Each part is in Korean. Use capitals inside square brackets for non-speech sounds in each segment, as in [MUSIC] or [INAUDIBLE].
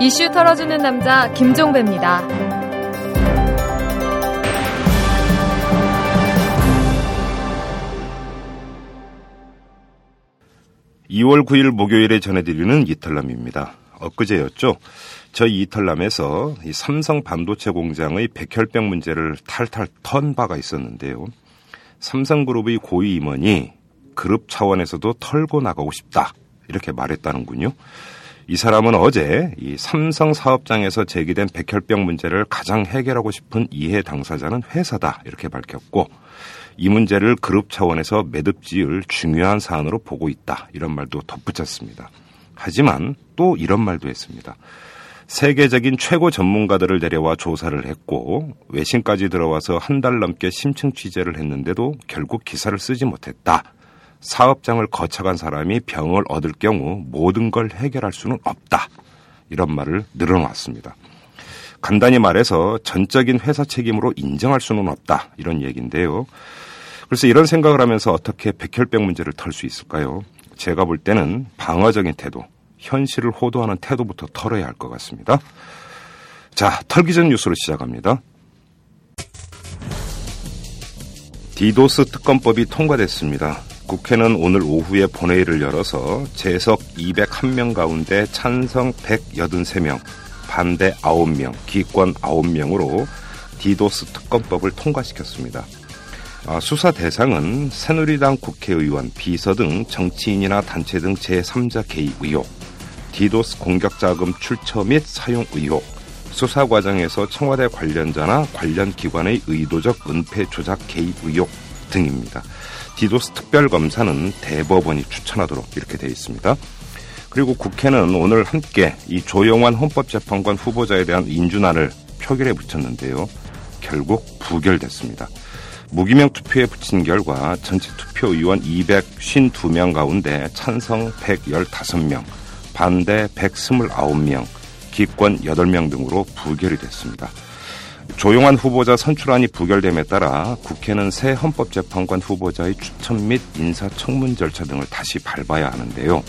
이슈 털어주는 남자 김종배입니다. 2월 9일 목요일에 전해드리는 이탈남입니다. 엊그제였죠. 저희 이탈남에서 이 삼성 반도체 공장의 백혈병 문제를 탈탈 턴 바가 있었는데요. 삼성그룹의 고위 임원이 그룹 차원에서도 털고 나가고 싶다. 이렇게 말했다는군요. 이 사람은 어제 이 삼성 사업장에서 제기된 백혈병 문제를 가장 해결하고 싶은 이해 당사자는 회사다. 이렇게 밝혔고 이 문제를 그룹 차원에서 매듭 지을 중요한 사안으로 보고 있다. 이런 말도 덧붙였습니다. 하지만 또 이런 말도 했습니다. 세계적인 최고 전문가들을 데려와 조사를 했고 외신까지 들어와서 한 달 넘게 심층 취재를 했는데도 결국 기사를 쓰지 못했다. 사업장을 거쳐간 사람이 병을 얻을 경우 모든 걸 해결할 수는 없다. 이런 말을 늘어놨습니다. 간단히 말해서 전적인 회사 책임으로 인정할 수는 없다. 이런 얘기인데요. 그래서 이런 생각을 하면서 어떻게 백혈병 문제를 털 수 있을까요? 제가 볼 때는 방어적인 태도, 현실을 호도하는 태도부터 털어야 할 것 같습니다. 자, 털기 전 뉴스로 시작합니다. 디도스 특검법이 통과됐습니다. 국회는 오늘 오후에 본회의를 열어서 재석 201명 가운데 찬성 183명, 반대 9명, 기권 9명으로 디도스 특검법을 통과시켰습니다. 아, 수사 대상은 새누리당 국회의원, 비서 등 정치인이나 단체 등 제3자 개입 의혹, 디도스 공격 자금 출처 및 사용 의혹, 수사 과정에서 청와대 관련자나 관련 기관의 의도적 은폐 조작 개입 의혹 등입니다. 디도스 특별검사는 대법원이 추천하도록 이렇게 되어 있습니다. 그리고 국회는 오늘 함께 이 조영환 헌법재판관 후보자에 대한 인준안을 표결에 붙였는데요. 결국 부결됐습니다. 무기명 투표에 붙인 결과 전체 투표 의원 252명 가운데 찬성 115명, 반대 129명, 기권 8명 등으로 부결이 됐습니다. 조용한 후보자 선출안이 부결됨에 따라 국회는 새 헌법재판관 후보자의 추천 및 인사청문 절차 등을 다시 밟아야 하는데요.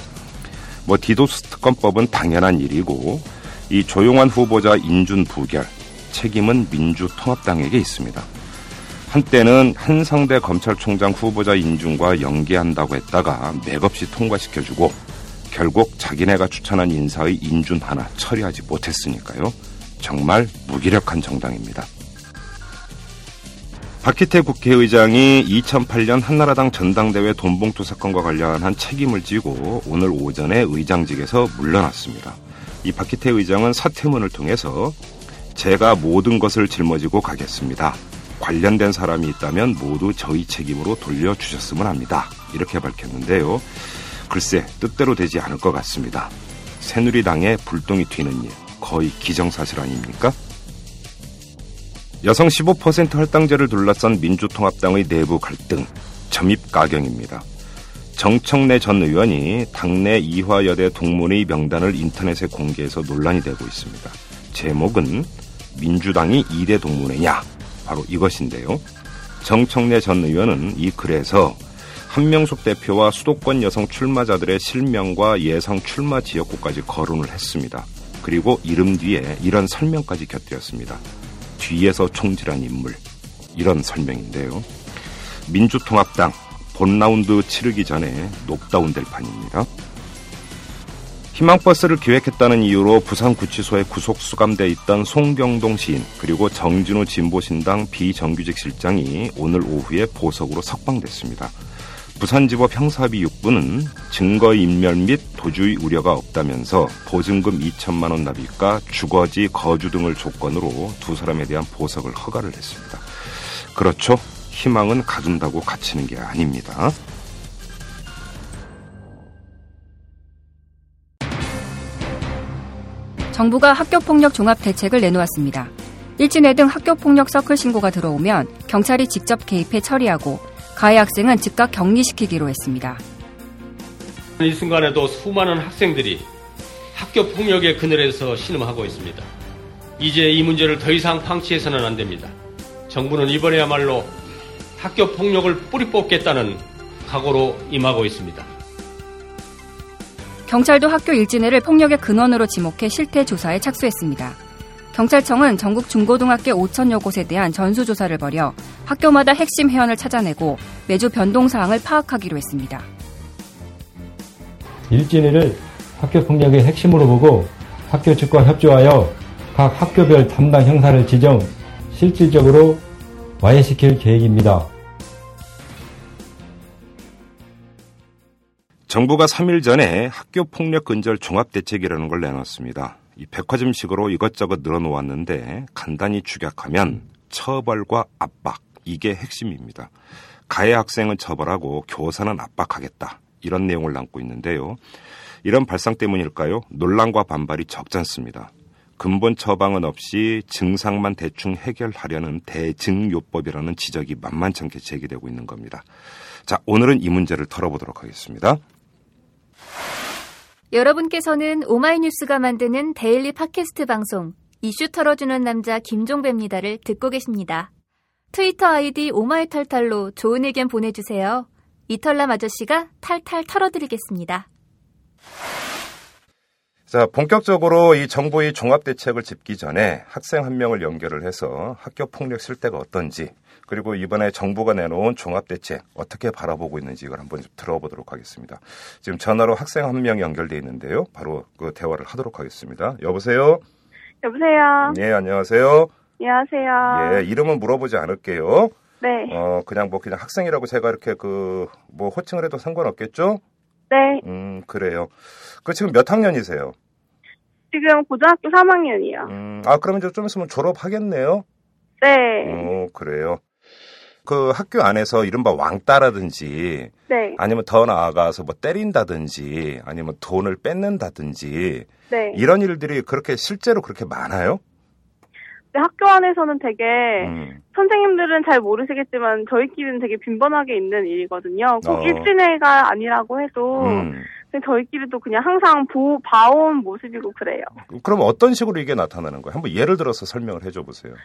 뭐 디도스 특검법은 당연한 일이고 이 조용한 후보자 인준 부결 책임은 민주통합당에게 있습니다. 한때는 한상대 검찰총장 후보자 인준과 연계한다고 했다가 맥없이 통과시켜주고 결국 자기네가 추천한 인사의 인준 하나 처리하지 못했으니까요. 정말 무기력한 정당입니다. 박희태 국회의장이 2008년 한나라당 전당대회 돈봉투 사건과 관련한 책임을 지고 오늘 오전에 의장직에서 물러났습니다. 이 박희태 의장은 사퇴문을 통해서 제가 모든 것을 짊어지고 가겠습니다. 관련된 사람이 있다면 모두 저희 책임으로 돌려주셨으면 합니다. 이렇게 밝혔는데요. 글쎄 뜻대로 되지 않을 것 같습니다. 새누리당에 불똥이 튀는 일 거의 기정사실 아닙니까? 여성 15% 할당제를 둘러싼 민주통합당의 내부 갈등 점입 가경입니다. 정청래 전 의원이 당내 이화여대 동문의 명단을 인터넷에 공개해서 논란이 되고 있습니다. 제목은 민주당이 2대 동문회냐? 바로 이것인데요. 정청래 전 의원은 이 글에서 한명숙 대표와 수도권 여성 출마자들의 실명과 예상 출마 지역구까지 거론을 했습니다. 그리고 이름 뒤에 이런 설명까지 곁들였습니다. 뒤에서 총질한 인물. 이런 설명인데요. 민주통합당 본 라운드 치르기 전에 녹다운 될 판입니다. 희망버스를 기획했다는 이유로 부산구치소에 구속 수감돼 있던 송경동 시인 그리고 정진우 진보신당 비정규직 실장이 오늘 오후에 보석으로 석방됐습니다. 부산지법 형사비 6부는 증거인멸 및 도주의 우려가 없다면서 보증금 2천만 원 납입과 주거지 거주 등을 조건으로 두 사람에 대한 보석을 허가를 했습니다. 그렇죠. 희망은 가둔다고 갇히는 게 아닙니다. 정부가 학교폭력 종합 대책을 내놓았습니다. 일진회 등 학교폭력 서클 신고가 들어오면 경찰이 직접 개입해 처리하고 가해 학생은 즉각 격리시키기로 했습니다. 이 순간에도 수많은 학생들이 학교 폭력의 그늘에서 신음하고 있습니다. 이제 이 문제를 더 이상 방치해서는 안 됩니다. 정부는 이번에야말로 학교 폭력을 뿌리 뽑겠다는 각오로 임하고 있습니다. 경찰도 학교 일진회를 폭력의 근원으로 지목해 실태 조사에 착수했습니다. 경찰청은 전국 중고등학교 5천여 곳에 대한 전수조사를 벌여 학교마다 핵심 회원을 찾아내고 매주 변동사항을 파악하기로 했습니다. 일진회를 학교 폭력의 핵심으로 보고 학교 측과 협조하여 각 학교별 담당 형사를 지정 실질적으로 와해시킬 계획입니다. 정부가 3일 전에 학교 폭력 근절 종합 대책이라는 걸 내놨습니다. 이 백화점식으로 이것저것 늘어놓았는데 간단히 축약하면 처벌과 압박 이게 핵심입니다. 가해 학생은 처벌하고 교사는 압박하겠다 이런 내용을 담고 있는데요. 이런 발상 때문일까요? 논란과 반발이 적잖습니다. 근본 처방은 없이 증상만 대충 해결하려는 대증요법이라는 지적이 만만찮게 제기되고 있는 겁니다. 자, 오늘은 이 문제를 털어보도록 하겠습니다. 여러분께서는 오마이뉴스가 만드는 daily 팟캐스트 방송 이슈 털어주는 남자 김종배입니다를 듣고 계십니다. 트위터 아이디 오마이털털로 좋은 의견 보내주세요. 이털남 아저씨가 탈탈 털어드리겠습니다. 자, 본격적으로 이 정부의 종합대책을 짚기 전에 학생 한 명을 연결을 해서 학교 폭력 실태가 어떤지 그리고 이번에 정부가 내놓은 종합대책 어떻게 바라보고 있는지 이걸 한번 좀 들어보도록 하겠습니다. 지금 전화로 학생 한 명 연결돼 있는데요. 바로 그 대화를 하도록 하겠습니다. 여보세요? 여보세요? 네, 안녕하세요. 안녕하세요. 예, 이름은 물어보지 않을게요. 네. 어, 그냥 뭐 그냥 학생이라고 제가 이렇게 그 뭐 호칭을 해도 상관없겠죠? 네. 음, 그래요. 그 지금 몇 학년이세요? 지금 고등학교 3학년이요. 음, 아, 그러면 좀 있으면 졸업하겠네요? 네. 어, 그래요. 그 학교 안에서 이른바 왕따라든지 네. 아니면 더 나아가서 뭐 때린다든지 아니면 돈을 뺏는다든지 네. 이런 일들이 그렇게 실제로 그렇게 많아요? 근데 학교 안에서는 되게 음, 선생님들은 잘 모르시겠지만 저희끼리는 되게 빈번하게 있는 일이거든요. 꼭 어. 일진회가 아니라고 해도 음. 저희끼리도 그냥 항상 보, 봐온 모습이고 그래요. 그럼 어떤 식으로 이게 나타나는 거예요? 한번 예를 들어서 설명을 해줘 보세요.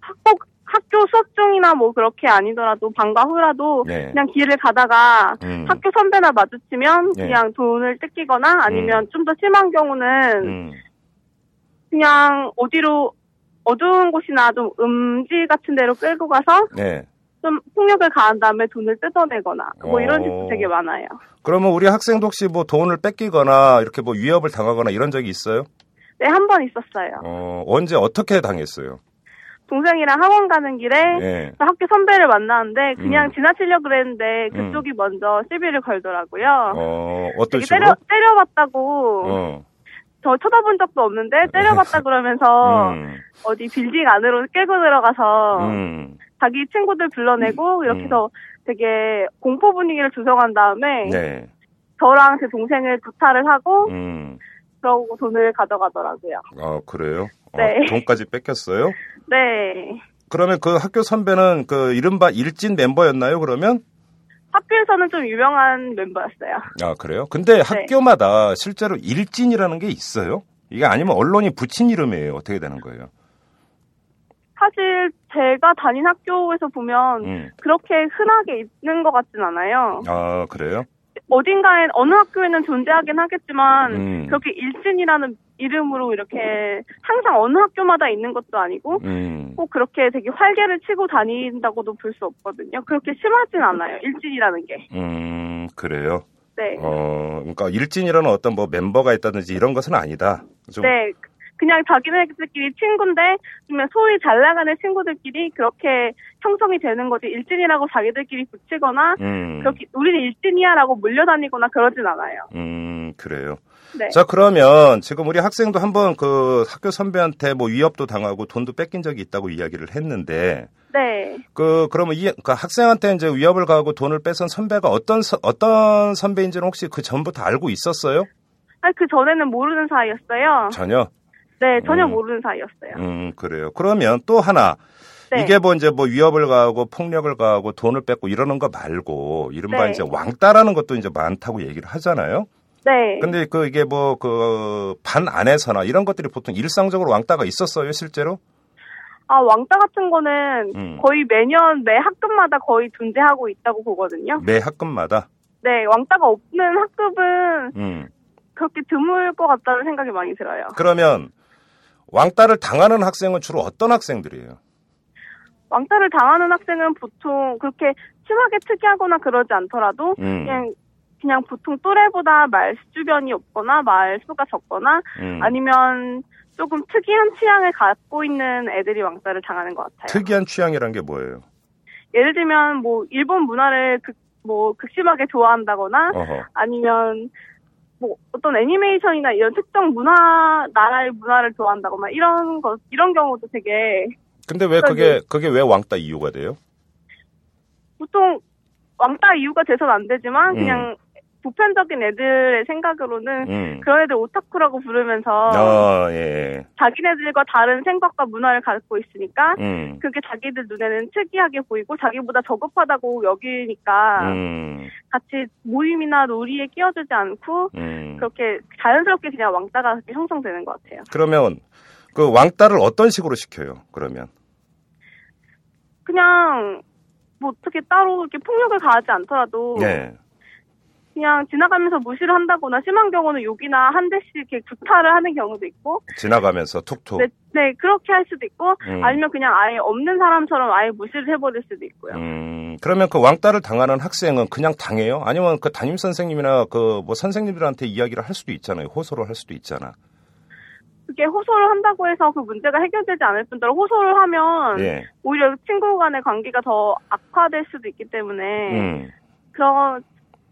학교, 학교 수업 중이나 뭐 그렇게 아니더라도 방과 후라도 네. 그냥 길을 가다가 음, 학교 선배나 마주치면 네. 그냥 돈을 뜯기거나 아니면 좀더 심한 경우는 음, 그냥 어디로 어두운 곳이나 좀 음지 같은 데로 끌고 가서 네. 좀 폭력을 가한 다음에 돈을 뜯어내거나 뭐 이런 어. 식도 되게 많아요. 그러면 우리 학생도 혹시 뭐 돈을 뺏기거나 이렇게 뭐 위협을 당하거나 이런 적이 있어요? 네, 한 번 있었어요. 어, 언제 어떻게 당했어요? 동생이랑 학원 가는 길에 예. 학교 선배를 만났는데 그냥 음. 지나치려고 그랬는데 음. 그쪽이 먼저 시비를 걸더라고요. 어, 어떤 식으로? 때려, 때려봤다고 어. 저 쳐다본 적도 없는데 때려봤다 [LAUGHS] 그러면서 음, 어디 빌딩 안으로 끌고 들어가서 음, 자기 친구들 불러내고 이렇게 음. 해서 되게 공포 분위기를 조성한 다음에 네. 저랑 제 동생을 구타를 하고 음, 그러고 돈을 가져가더라고요. 아, 그래요? 어, 네. 돈까지 뺏겼어요? [LAUGHS] 네. 그러면 그 학교 선배는 그 이른바 일진 멤버였나요, 그러면? 학교에서는 좀 유명한 멤버였어요. 아, 그래요? 근데 학교마다 실제로 일진이라는 게 있어요? 이게 아니면 언론이 붙인 이름이에요? 어떻게 되는 거예요? 사실 제가 다닌 학교에서 보면 음. 그렇게 흔하게 있는 것 같진 않아요. 아, 그래요? 어딘가에 어느 학교에는 존재하긴 하겠지만 음. 그렇게 일진이라는 이름으로 이렇게 항상 어느 학교마다 있는 것도 아니고 음. 꼭 그렇게 되게 활개를 치고 다닌다고도 볼 수 없거든요. 그렇게 심하진 않아요. 일진이라는 게. 음, 그래요? 네. 어, 그러니까 일진이라는 어떤 뭐 멤버가 있다든지 이런 것은 아니다. 좀 네. 그냥 자기네들끼리 친구인데 그러면 소위 잘 나가는 친구들끼리 그렇게 형성이 되는 거지 일진이라고 자기들끼리 붙이거나 음, 그렇게 우리는 일진이야라고 몰려다니거나 그러진 않아요. 음, 그래요. 네. 자, 그러면 지금 우리 학생도 한번 그 학교 선배한테 뭐 위협도 당하고 돈도 뺏긴 적이 있다고 이야기를 했는데 네. 그 그러면 이그 학생한테 이제 위협을 가하고 돈을 뺏은 선배가 어떤 서- 어떤 선배인지는 혹시 그 전부터 알고 있었어요? 아니 그 전에는 모르는 사이였어요. 전혀. 네, 전혀 음. 모르는 사이였어요. 음, 그래요. 그러면 또 하나 네. 이게 뭐 이제 뭐 위협을 가하고 폭력을 가하고 돈을 뺏고 이러는 거 말고 이른바 네. 이제 왕따라는 것도 이제 많다고 얘기를 하잖아요. 네. 근데 그 이게 뭐 그 반 안에서나 이런 것들이 보통 일상적으로 왕따가 있었어요, 실제로? 아 왕따 같은 거는 음. 거의 매년 매 학급마다 거의 존재하고 있다고 보거든요. 매 학급마다. 네, 왕따가 없는 학급은 음. 그렇게 드물 것 같다는 생각이 많이 들어요. 그러면 왕따를 당하는 학생은 주로 어떤 학생들이에요? 왕따를 당하는 학생은 보통 그렇게 심하게 특이하거나 그러지 않더라도 음. 그냥 그냥 보통 또래보다 말 주변이 없거나 말수가 적거나 음. 아니면 조금 특이한 취향을 갖고 있는 애들이 왕따를 당하는 것 같아요. 특이한 취향이란 게 뭐예요? 예를 들면 뭐 일본 문화를 극, 뭐 극심하게 좋아한다거나 어허. 아니면 뭐 어떤 애니메이션이나 이런 특정 문화 나라의 문화를 좋아한다거나 이런 거 이런 경우도 되게 근데 왜 그게 그게 왜 왕따 이유가 돼요? 보통 왕따 이유가 돼서는 안 되지만 음. 그냥 보편적인 애들의 생각으로는 음. 그런 애들 오타쿠라고 부르면서 어, 예. 자기네들과 다른 생각과 문화를 갖고 있으니까 음. 그게 자기들 눈에는 특이하게 보이고 자기보다 저급하다고 여기니까 음. 같이 모임이나 놀이에 끼어들지 않고 음. 그렇게 자연스럽게 그냥 왕따가 형성되는 것 같아요. 그러면 그 왕따를 어떤 식으로 시켜요? 그러면 그냥 뭐 어떻게 따로 이렇게 폭력을 가하지 않더라도 네. 그냥 지나가면서 무시를 한다거나 심한 경우는 욕이나 한 대씩 이렇게 구타를 하는 경우도 있고 지나가면서 툭툭. 네, 네 그렇게 할 수도 있고 음. 아니면 그냥 아예 없는 사람처럼 아예 무시를 해버릴 수도 있고요. 음, 그러면 그 왕따를 당하는 학생은 그냥 당해요? 아니면 그 담임 선생님이나 그 뭐 선생님들한테 이야기를 할 수도 있잖아요. 호소를 할 수도 있잖아. 그게 호소를 한다고 해서 그 문제가 해결되지 않을 뿐더러 호소를 하면 예. 오히려 친구 간의 관계가 더 악화될 수도 있기 때문에 음. 그런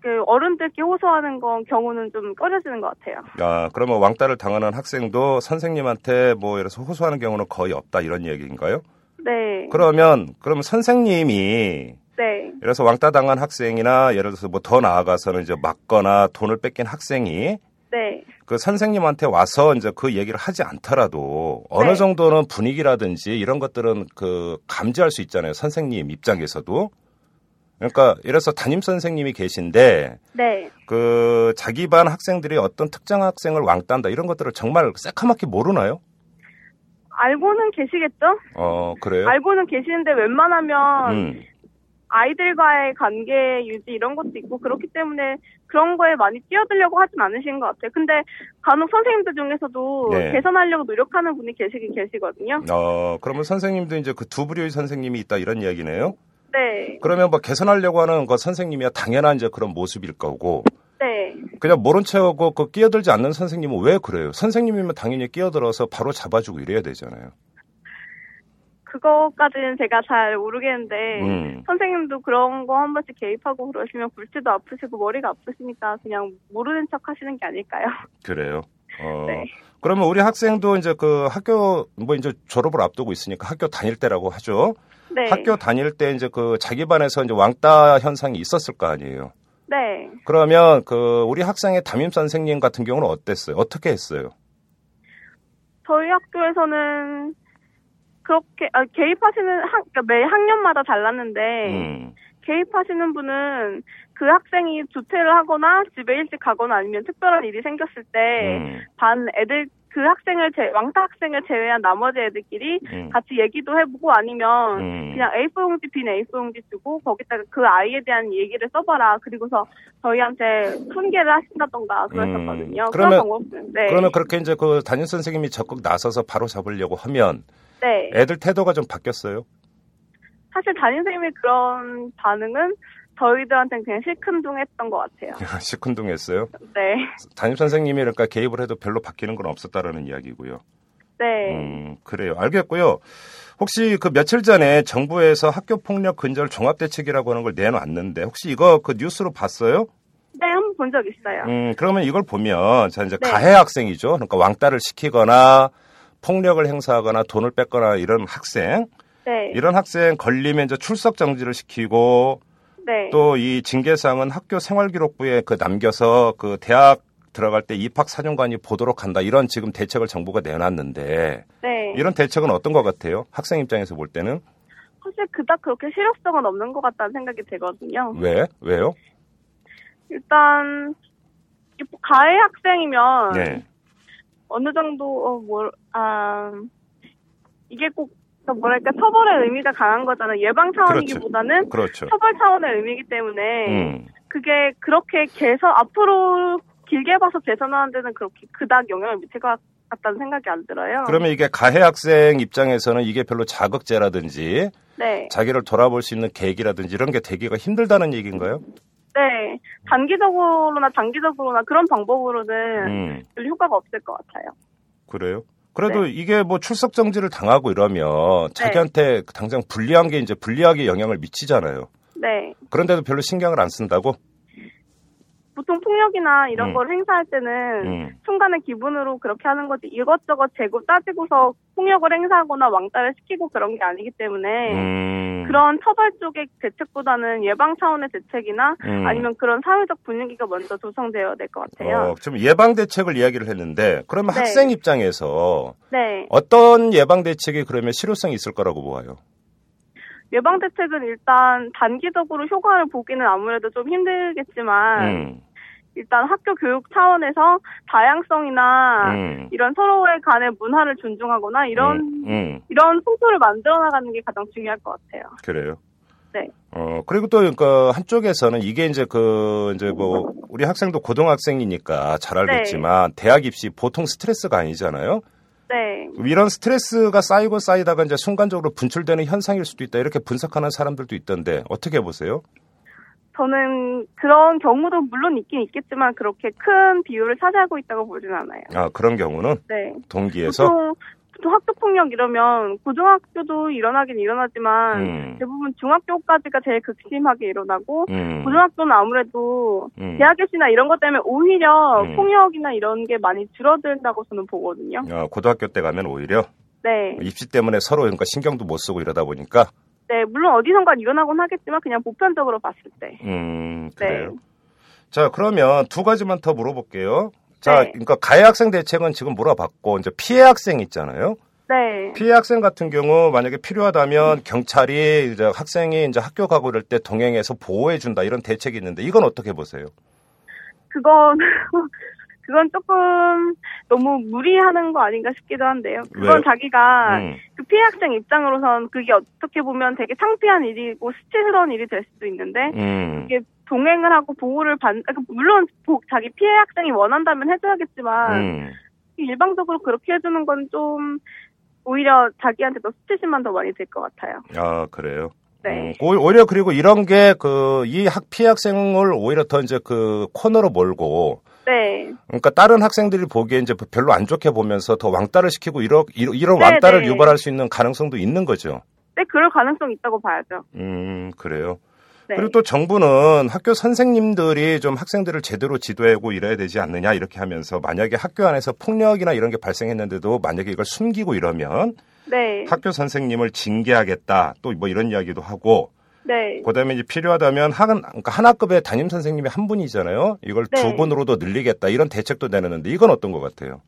그 어른들께 호소하는 건 경우는 좀 꺼려지는 것 같아요. 아, 그러면 왕따를 당하는 학생도 선생님한테 뭐 들어서 호소하는 경우는 거의 없다 이런 얘기인가요? 네. 그러면 그러면 선생님이 네. 예를 들어서 왕따 당한 학생이나 예를 들어서 뭐 더 나아가서는 이제 맞거나 돈을 뺏긴 학생이 네. 그 선생님한테 와서 이제 그 얘기를 하지 않더라도 어느 네. 정도는 분위기라든지 이런 것들은 그 감지할 수 있잖아요. 선생님 입장에서도. 그러니까 이래서 담임 선생님이 계신데 네. 그 자기 반 학생들이 어떤 특정 학생을 왕따한다 이런 것들을 정말 새카맣게 모르나요? 알고는 계시겠죠? 어 그래요? 알고는 계시는데 웬만하면 음. 아이들과의 관계 유지 이런 것도 있고 그렇기 때문에 그런 거에 많이 뛰어들려고 하진 않으신 것 같아요. 근데 간혹 선생님들 중에서도 네. 개선하려고 노력하는 분이 계시긴 계시거든요. 어 그러면 선생님도 이제 그 두 부류의 선생님이 있다 이런 이야기네요. 네. 그러면 뭐 개선하려고 하는 그 선생님이야 당연한 이제 그런 모습일 거고 네. 그냥 모른 척하고 그 끼어들지 않는 선생님은 왜 그래요? 선생님이면 당연히 끼어들어서 바로 잡아주고 이래야 되잖아요. 그거까지는 제가 잘 모르겠는데 음. 선생님도 그런 거 한 번씩 개입하고 그러시면 골치도 아프시고 머리가 아프시니까 그냥 모르는 척 하시는 게 아닐까요? 그래요. 어, 네. 그러면 우리 학생도 이제 그 학교 뭐 이제 졸업을 앞두고 있으니까 학교 다닐 때라고 하죠. 네. 학교 다닐 때 이제 그 자기 반에서 이제 왕따 현상이 있었을 거 아니에요. 네. 그러면 그 우리 학생의 담임 선생님 같은 경우는 어땠어요? 어떻게 했어요? 저희 학교에서는 그렇게 아, 개입하시는 학, 그러니까 매 학년마다 달랐는데 음. 개입하시는 분은 그 학생이 조퇴를 하거나 집에 일찍 가거나 아니면 특별한 일이 생겼을 때 음. 반 애들 그 학생을 제 왕따 학생을 제외한 나머지 애들끼리 음. 같이 얘기도 해보고 아니면 음. 그냥 A4 용지 빈 A4 용지 주고 거기다가 그 아이에 대한 얘기를 써봐라 그리고서 저희한테 훈계를 하신다던가 그랬었거든요. 음. 그런 그러면- 네. 그러면 그렇게 이제 그 담임 선생님이 적극 나서서 바로 잡으려고 하면 네. 애들 태도가 좀 바뀌었어요. 사실 담임 선생님의 그런 반응은 저희들한테는 그냥 실큰둥했던 것 같아요. [LAUGHS] 시큰둥했어요. 네. 담임 선생님이 그러니까 개입을 해도 별로 바뀌는 건 없었다라는 이야기고요. 네. 음, 그래요. 알겠고요. 혹시 그 며칠 전에 정부에서 학교 폭력 근절 종합 대책이라고 하는 걸 내놨는데 혹시 이거 그 뉴스로 봤어요? 네, 한번 본 적 있어요. 음, 그러면 이걸 보면 자 이제 네. 가해 학생이죠. 그러니까 왕따를 시키거나 폭력을 행사하거나 돈을 뺏거나 이런 학생, 네. 이런 학생 걸리면 이제 출석 정지를 시키고 네. 또 이 징계사항은 학교 생활기록부에 그 남겨서 그 대학 들어갈 때 입학 사정관이 보도록 한다 이런 지금 대책을 정부가 내놨는데 네. 이런 대책은 어떤 것 같아요? 학생 입장에서 볼 때는 사실 그닥 그렇게 실효성은 없는 것 같다는 생각이 들거든요. 왜 왜요? 일단 이 가해 학생이면 네. 어느 정도 어, 뭐, 아 이게 꼭 뭐랄까 처벌의 의미가 강한 거잖아요. 예방 차원이기보다는 그렇죠. 처벌 차원의 의미이기 때문에 음. 그게 그렇게 개선 앞으로 길게 봐서 개선하는 데는 그렇게 그닥 영향을 미칠 것 같다는 생각이 안 들어요. 그러면 이게 가해 학생 입장에서는 이게 별로 자극제라든지 네. 자기를 돌아볼 수 있는 계기라든지 이런 게 되기가 힘들다는 얘기인가요? 네. 단기적으로나 장기적으로나 그런 방법으로는 음, 별 효과가 없을 것 같아요. 그래요. 그래도 이게 뭐 출석 정지를 당하고 이러면 자기한테 당장 불리한 게 이제 불리하게 영향을 미치잖아요. 네. 그런데도 별로 신경을 안 쓴다고? 보통 폭력이나 이런 음. 걸 행사할 때는 음. 순간의 기분으로 그렇게 하는 거지 이것저것 재고 따지고서 폭력을 행사하거나 왕따를 시키고 그런 게 아니기 때문에 음. 그런 처벌 쪽의 대책보다는 예방 차원의 대책이나 음. 아니면 그런 사회적 분위기가 먼저 조성되어야 될 것 같아요. 어, 좀 예방 대책을 이야기를 했는데 그러면 네. 학생 입장에서 네. 어떤 예방 대책이 그러면 실효성이 있을 거라고 보아요? 예방 대책은 일단 단기적으로 효과를 보기는 아무래도 좀 힘들겠지만 음. 일단 학교 교육 차원에서 다양성이나 음. 이런 서로의 간의 문화를 존중하거나 이런 음, 음. 이런 풍토를 만들어 나가는 게 가장 중요할 것 같아요. 그래요. 네. 어, 그리고 또, 그, 한쪽에서는 이게 이제 그, 이제 뭐, 우리 학생도 고등학생이니까 잘 네. 알겠지만, 대학 입시 보통 스트레스가 아니잖아요? 네. 이런 스트레스가 쌓이고 쌓이다가 이제 순간적으로 분출되는 현상일 수도 있다. 이렇게 분석하는 사람들도 있던데, 어떻게 보세요? 저는 그런 경우도 물론 있긴 있겠지만 그렇게 큰 비율을 차지하고 있다고 보진 않아요. 아, 그런 경우는 네. 동기에서? 보통, 보통 학교 폭력 이러면 고등학교도 일어나긴 일어나지만 음. 대부분 중학교까지가 제일 극심하게 일어나고 음. 고등학교는 아무래도 음. 대학교시나 이런 것 때문에 오히려 음. 폭력이나 이런 게 많이 줄어든다고 저는 보거든요. 어, 고등학교 때 가면 오히려 네. 입시 때문에 서로 그러니까 신경도 못 쓰고 이러다 보니까, 네, 물론 어디선가 일어나곤 하겠지만 그냥 보편적으로 봤을 때. 음, 네. 그래요. 자, 그러면 두 가지만 더 물어볼게요. 자, 네. 그러니까 가해 학생 대책은 지금 물어봤고, 이제 피해 학생 있잖아요. 네. 피해 학생 같은 경우 만약에 필요하다면 경찰이 이제 학생이 이제 학교 가고 이럴 때 동행해서 보호해 준다 이런 대책이 있는데 이건 어떻게 보세요? 그건 [LAUGHS] 그건 조금 너무 무리하는 거 아닌가 싶기도 한데요. 그건 왜요? 자기가 음, 그 피해 학생 입장으로선 그게 어떻게 보면 되게 창피한 일이고 수치스러운 일이 될 수도 있는데 음, 이게 동행을 하고 보호를 받 아, 그 물론 보- 자기 피해 학생이 원한다면 해줘야겠지만 음, 일방적으로 그렇게 해주는 건 좀 오히려 자기한테 더 수치심만 더 많이 들 것 같아요. 아 그래요. 네. 음, 오- 오히려 그리고 이런 게 그 이 학 피해 학생을 오히려 더 이제 그 코너로 몰고 네. 그러니까 다른 학생들이 보기에 이제 별로 안 좋게 보면서 더 왕따를 시키고 이런 이런, 이런 네, 왕따를 네. 유발할 수 있는 가능성도 있는 거죠. 네, 그럴 가능성이 있다고 봐야죠. 음 그래요. 네. 그리고 또 정부는 학교 선생님들이 좀 학생들을 제대로 지도하고 이래야 되지 않느냐 이렇게 하면서 만약에 학교 안에서 폭력이나 이런 게 발생했는데도 만약에 이걸 숨기고 이러면 네. 학교 선생님을 징계하겠다 또 뭐 이런 이야기도 하고 네. 그다음에 이제 필요하다면 한 그러니까 한 학급에 담임 선생님이 한 분이잖아요. 이걸 네. 두 분으로도 늘리겠다 이런 대책도 내놓는데 이건 어떤 것 같아요?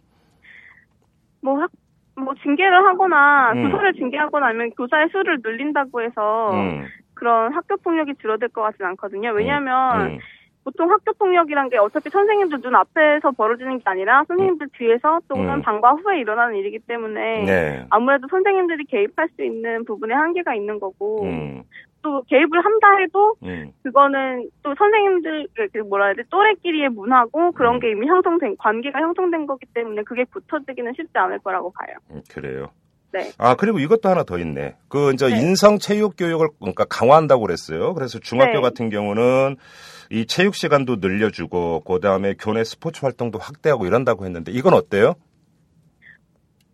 뭐 학, 뭐 징계를 하거나 음. 교사를 징계하거나 아니면 교사의 수를 늘린다고 해서 음, 그런 학교 폭력이 줄어들 것 같진 않거든요. 왜냐하면 음, 보통 학교 폭력이란 게 어차피 선생님들 눈 앞에서 벌어지는 게 아니라 선생님들 뒤에서 또는 음. 방과 후에 일어나는 일이기 때문에 네. 아무래도 선생님들이 개입할 수 있는 부분에 한계가 있는 거고 음, 또 개입을 한다 해도 음, 그거는 또 선생님들 그- 그 뭐라 해야 돼 또래끼리의 문화고 그런 음. 게 이미 형성된 관계가 형성된 거기 때문에 그게 굳혀지기는 쉽지 않을 거라고 봐요. 음, 그래요. 네. 아 그리고 이것도 하나 더 있네. 그 이제 네. 인성 체육 교육을 그러니까 강화한다고 그랬어요. 그래서 중학교 네. 같은 경우는 이 체육 시간도 늘려주고 그다음에 교내 스포츠 활동도 확대하고 이런다고 했는데 이건 어때요?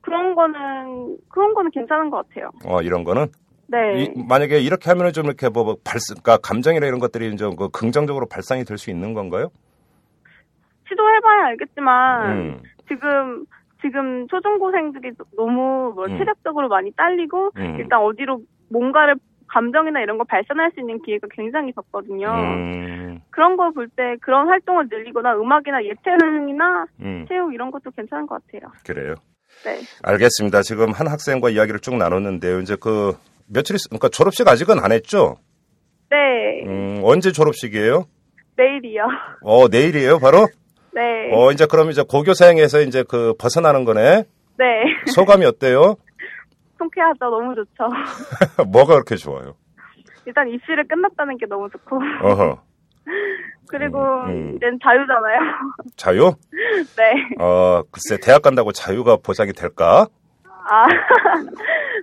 그런 거는 그런 거는 괜찮은 것 같아요. 어 이런 거는 네. 이- 만약에 이렇게 하면은 좀 이렇게 뭐 발생, 그러니까 감정이나 이런 것들이 좀 그 긍정적으로 발상이 될 수 있는 건가요? 시도해봐야 알겠지만 음, 지금 지금 초중고생들이 너무 뭐 음. 체력적으로 많이 딸리고 음. 일단 어디로 뭔가를 감정이나 이런 걸 발산할 수 있는 기회가 굉장히 적거든요. 음, 그런 걸 볼 때 그런 활동을 늘리거나 음악이나 예체능이나 음, 체육 이런 것도 괜찮은 것 같아요. 그래요. 네. 알겠습니다. 지금 한 학생과 이야기를 쭉 나눴는데요. 이제 그 며칠 있, 그러니까 졸업식 아직은 안 했죠? 네. 음, 언제 졸업식이에요? 내일이요. 어, 내일이에요, 바로? 네. 어, 이제 그럼 이제 고교사행에서 이제 그 벗어나는 거네. 네. 소감이 어때요? [LAUGHS] 통쾌하죠. 너무 좋죠. [LAUGHS] 뭐가 그렇게 좋아요? 일단 입시를 끝났다는 게 너무 좋고. 어허. [LAUGHS] 그리고 음. 이젠 자유잖아요. 자유? 네. 어, 글쎄, 대학 간다고 자유가 보장이 될까? 아,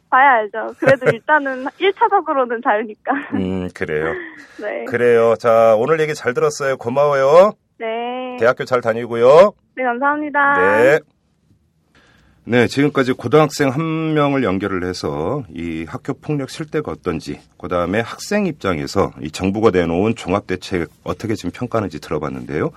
봐야 알죠. 그래도 일단은 1차적으로는 자유니까. 음, 그래요. 네. 그래요. 자, 오늘 얘기 잘 들었어요. 고마워요. 네. 대학교 잘 다니고요. 네, 감사합니다. 네. 네, 지금까지 고등학생 한 명을 연결을 해서 이 학교 폭력 실태가 어떤지, 그 다음에 학생 입장에서 이 정부가 내놓은 종합대책 어떻게 지금 평가하는지 들어봤는데요.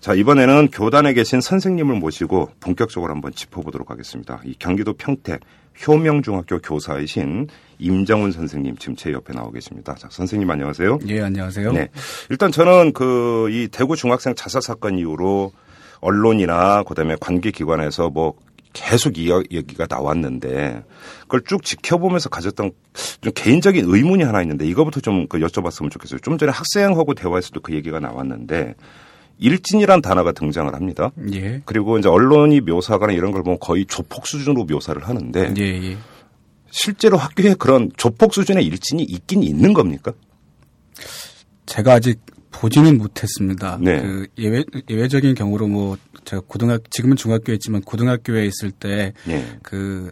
자, 이번에는 교단에 계신 선생님을 모시고 본격적으로 한번 짚어보도록 하겠습니다. 이 경기도 평택 효명중학교 교사이신 임정훈 선생님 지금 제 옆에 나오 계십니다. 자, 선생님 안녕하세요. 예, 안녕하세요. 네. 일단 저는 그 이 대구 중학생 자살 사건 이후로 언론이나 그다음에 관계 기관에서 뭐 계속 이 얘기가 나왔는데 그걸 쭉 지켜보면서 가졌던 좀 개인적인 의문이 하나 있는데 이거부터 좀그 여쭤봤으면 좋겠어요. 좀 전에 학생하고 대화에서도 그 얘기가 나왔는데 일진이란 단어가 등장을 합니다. 예. 그리고 이제 언론이 묘사하거나 이런 걸 보면 거의 조폭 수준으로 묘사를 하는데 예, 예. 실제로 학교에 그런 조폭 수준의 일진이 있긴 있는 겁니까? 제가 아직 보지는 못했습니다. 네. 그 예외 예외적인 경우로 뭐 제가 고등학 지금은 중학교에 있지만 고등학교에 있을 때 예. 그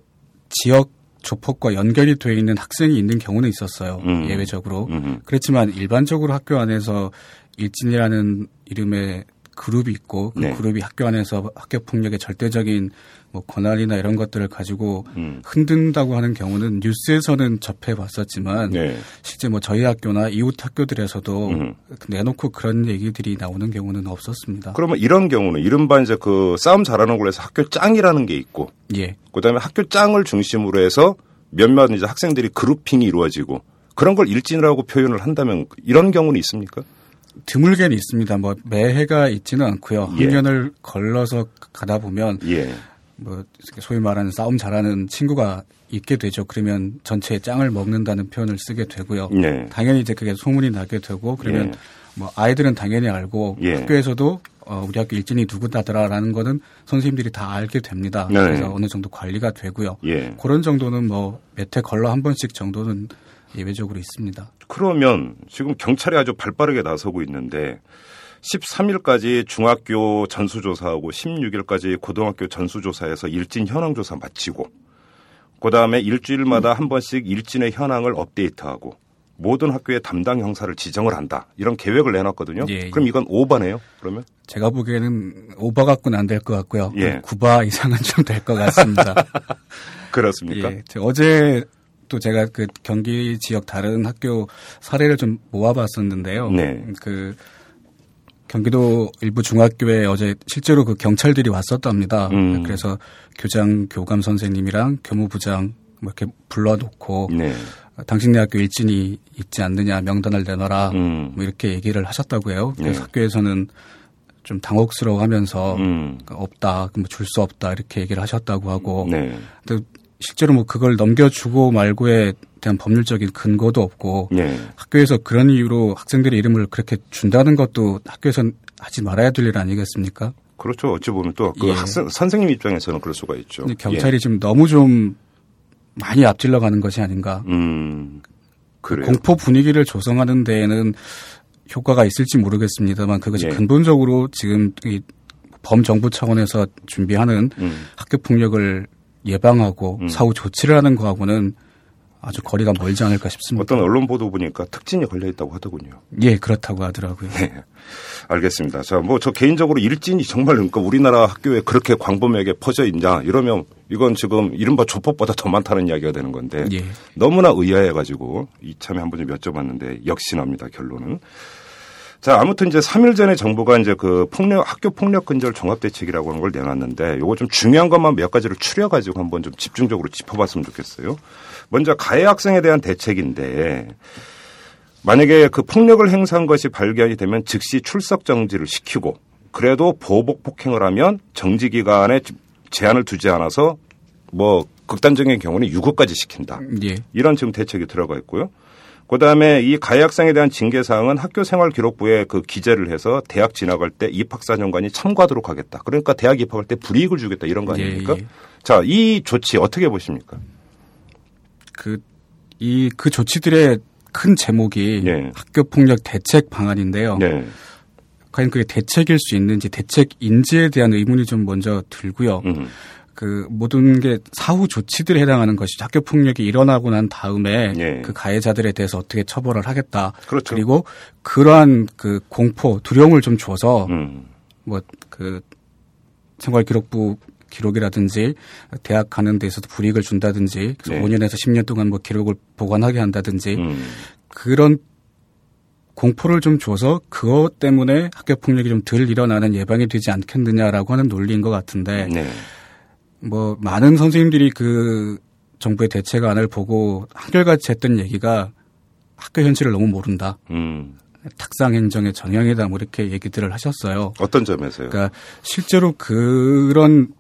지역 조폭과 연결이 돼 있는 학생이 있는 경우는 있었어요. 음. 예외적으로. 음. 그렇지만 일반적으로 학교 안에서 일진이라는 이름의 그룹이 있고 그 네. 그룹이 학교 안에서 학교 폭력의 절대적인 뭐 권한이나 이런 것들을 가지고 음. 흔든다고 하는 경우는 뉴스에서는 접해 봤었지만 네. 실제 뭐 저희 학교나 이웃 학교들에서도 음. 내놓고 그런 얘기들이 나오는 경우는 없었습니다. 그러면 이런 경우는 이른바 이제 그 싸움 잘하는 걸로 해서 학교 짱이라는 게 있고 예. 그다음에 학교 짱을 중심으로 해서 몇몇 이제 학생들이 그룹핑이 이루어지고 그런 걸 일진이라고 표현을 한다면 이런 경우는 있습니까? 드물게는 있습니다. 뭐 매해가 있지는 않고요. 예. 학년을 걸러서 가다 보면 예. 뭐 소위 말하는 싸움 잘하는 친구가 있게 되죠. 그러면 전체에 짱을 먹는다는 표현을 쓰게 되고요. 네. 당연히 이제 그게 소문이 나게 되고 그러면 예. 뭐 아이들은 당연히 알고 예. 학교에서도 어, 우리 학교 일진이 누구다더라라는 거는 선생님들이 다 알게 됩니다. 네. 그래서 어느 정도 관리가 되고요. 예. 그런 정도는 뭐 몇 해 걸러 한 번씩 정도는 예외적으로 있습니다. 그러면 지금 경찰이 아주 발빠르게 나서고 있는데 13일까지 중학교 전수조사하고 16일까지 고등학교 전수조사해서 일진 현황 조사 마치고 그 다음에 일주일마다 한 번씩 일진의 현황을 업데이트하고 모든 학교의 담당 형사를 지정을 한다. 이런 계획을 내놨거든요. 예, 예. 그럼 이건 오바네요. 그러면 제가 보기에는 오바 갖고는 안 될 것 같고요. 예. 구바 이상은 좀 될 것 같습니다. [LAUGHS] 그렇습니까? 예. 어제 또 제가 그 경기 지역 다른 학교 사례를 좀 모아봤었는데요. 네. 그 경기도 일부 중학교에 어제 실제로 그 경찰들이 왔었답니다. 음. 그래서 교장 교감 선생님이랑 교무부장 뭐 이렇게 불러놓고 네. 당신 네 학교 일진이 있지 않느냐 명단을 내놔라 음. 뭐 이렇게 얘기를 하셨다고 해요. 그래서 네. 학교에서는 좀 당혹스러워하면서 음. 없다, 뭐 줄 수 없다 이렇게 얘기를 하셨다고 하고 네. 근데 실제로 뭐 그걸 넘겨주고 말고에 대한 법률적인 근거도 없고 네. 학교에서 그런 이유로 학생들의 이름을 그렇게 준다는 것도 학교에선 하지 말아야 될 일 아니겠습니까? 그렇죠. 어찌 보면 또그 예. 학생 선생님 입장에서는 그럴 수가 있죠. 근데 경찰이 지금 너무 좀 많이 앞질러 가는 것이 아닌가. 예. 음. 그래요. 공포 분위기를 조성하는 데에는 효과가 있을지 모르겠습니다만 그것이 예. 근본적으로 지금 이 범정부 차원에서 준비하는 음. 학교 폭력을 예방하고 음. 사후 조치를 하는 거하고는 아주 거리가 멀지 않을까 싶습니다. 어떤 언론 보도 보니까 특진이 걸려 있다고 하더군요. 예, 그렇다고 하더라고요. 네. 알겠습니다. 자, 뭐 저 개인적으로 일진이 정말 그러니까 우리나라 학교에 그렇게 광범위하게 퍼져 있냐 이러면 이건 지금 이른바 조폭보다 더 많다는 이야기가 되는 건데 예. 너무나 의아해가지고 이참에 한번 좀 여쭤봤는데 역시납니다 결론은. 자, 아무튼 이제 3일 전에 정부가 이제 그 폭력, 학교 폭력 근절 종합 대책이라고 하는 걸 내놨는데 요거 좀 중요한 것만 몇 가지를 추려가지고 한번 좀 집중적으로 짚어봤으면 좋겠어요. 먼저 가해 학생에 대한 대책인데 만약에 그 폭력을 행사한 것이 발견이 되면 즉시 출석 정지를 시키고 그래도 보복 폭행을 하면 정지 기간에 제한을 두지 않아서 뭐 극단적인 경우는 유급까지 시킨다. 예. 이런 지금 대책이 들어가 있고요. 그다음에 이 가해 학생에 대한 징계 사항은 학교 생활 기록부에 그 기재를 해서 대학 진학할 때 입학사정관이 참고하도록 하겠다. 그러니까 대학 입학할 때 불이익을 주겠다 이런 거 예, 아닙니까? 예. 자, 이 조치 어떻게 보십니까? 그, 이, 그 조치들의 큰 제목이 예. 학교 폭력 대책 방안인데요. 네. 과연 그게 대책일 수 있는지 대책 인지에 대한 의문이 좀 먼저 들고요. 음. 그 모든 게 사후 조치들에 해당하는 것이죠. 학교 폭력이 일어나고 난 다음에 예. 그 가해자들에 대해서 어떻게 처벌을 하겠다. 그렇죠. 리고 그러한 그 공포, 두려움을 좀 줘서 음. 뭐그 생활 기록부 기록이라든지 대학 가는 데 있어서 불이익을 준다든지 그래서 네. 5년에서 10년 동안 뭐 기록을 보관하게 한다든지 음. 그런 공포를 좀 줘서 그것 때문에 학교 폭력이 좀 덜 일어나는 예방이 되지 않겠느냐라고 하는 논리인 것 같은데 네. 뭐 많은 선생님들이 그 정부의 대책 안을 보고 한결같이 했던 얘기가 학교 현실을 너무 모른다. 음. 탁상 행정의 전형이다. 뭐 이렇게 얘기들을 하셨어요. 어떤 점에서요? 그러니까 실제로 그런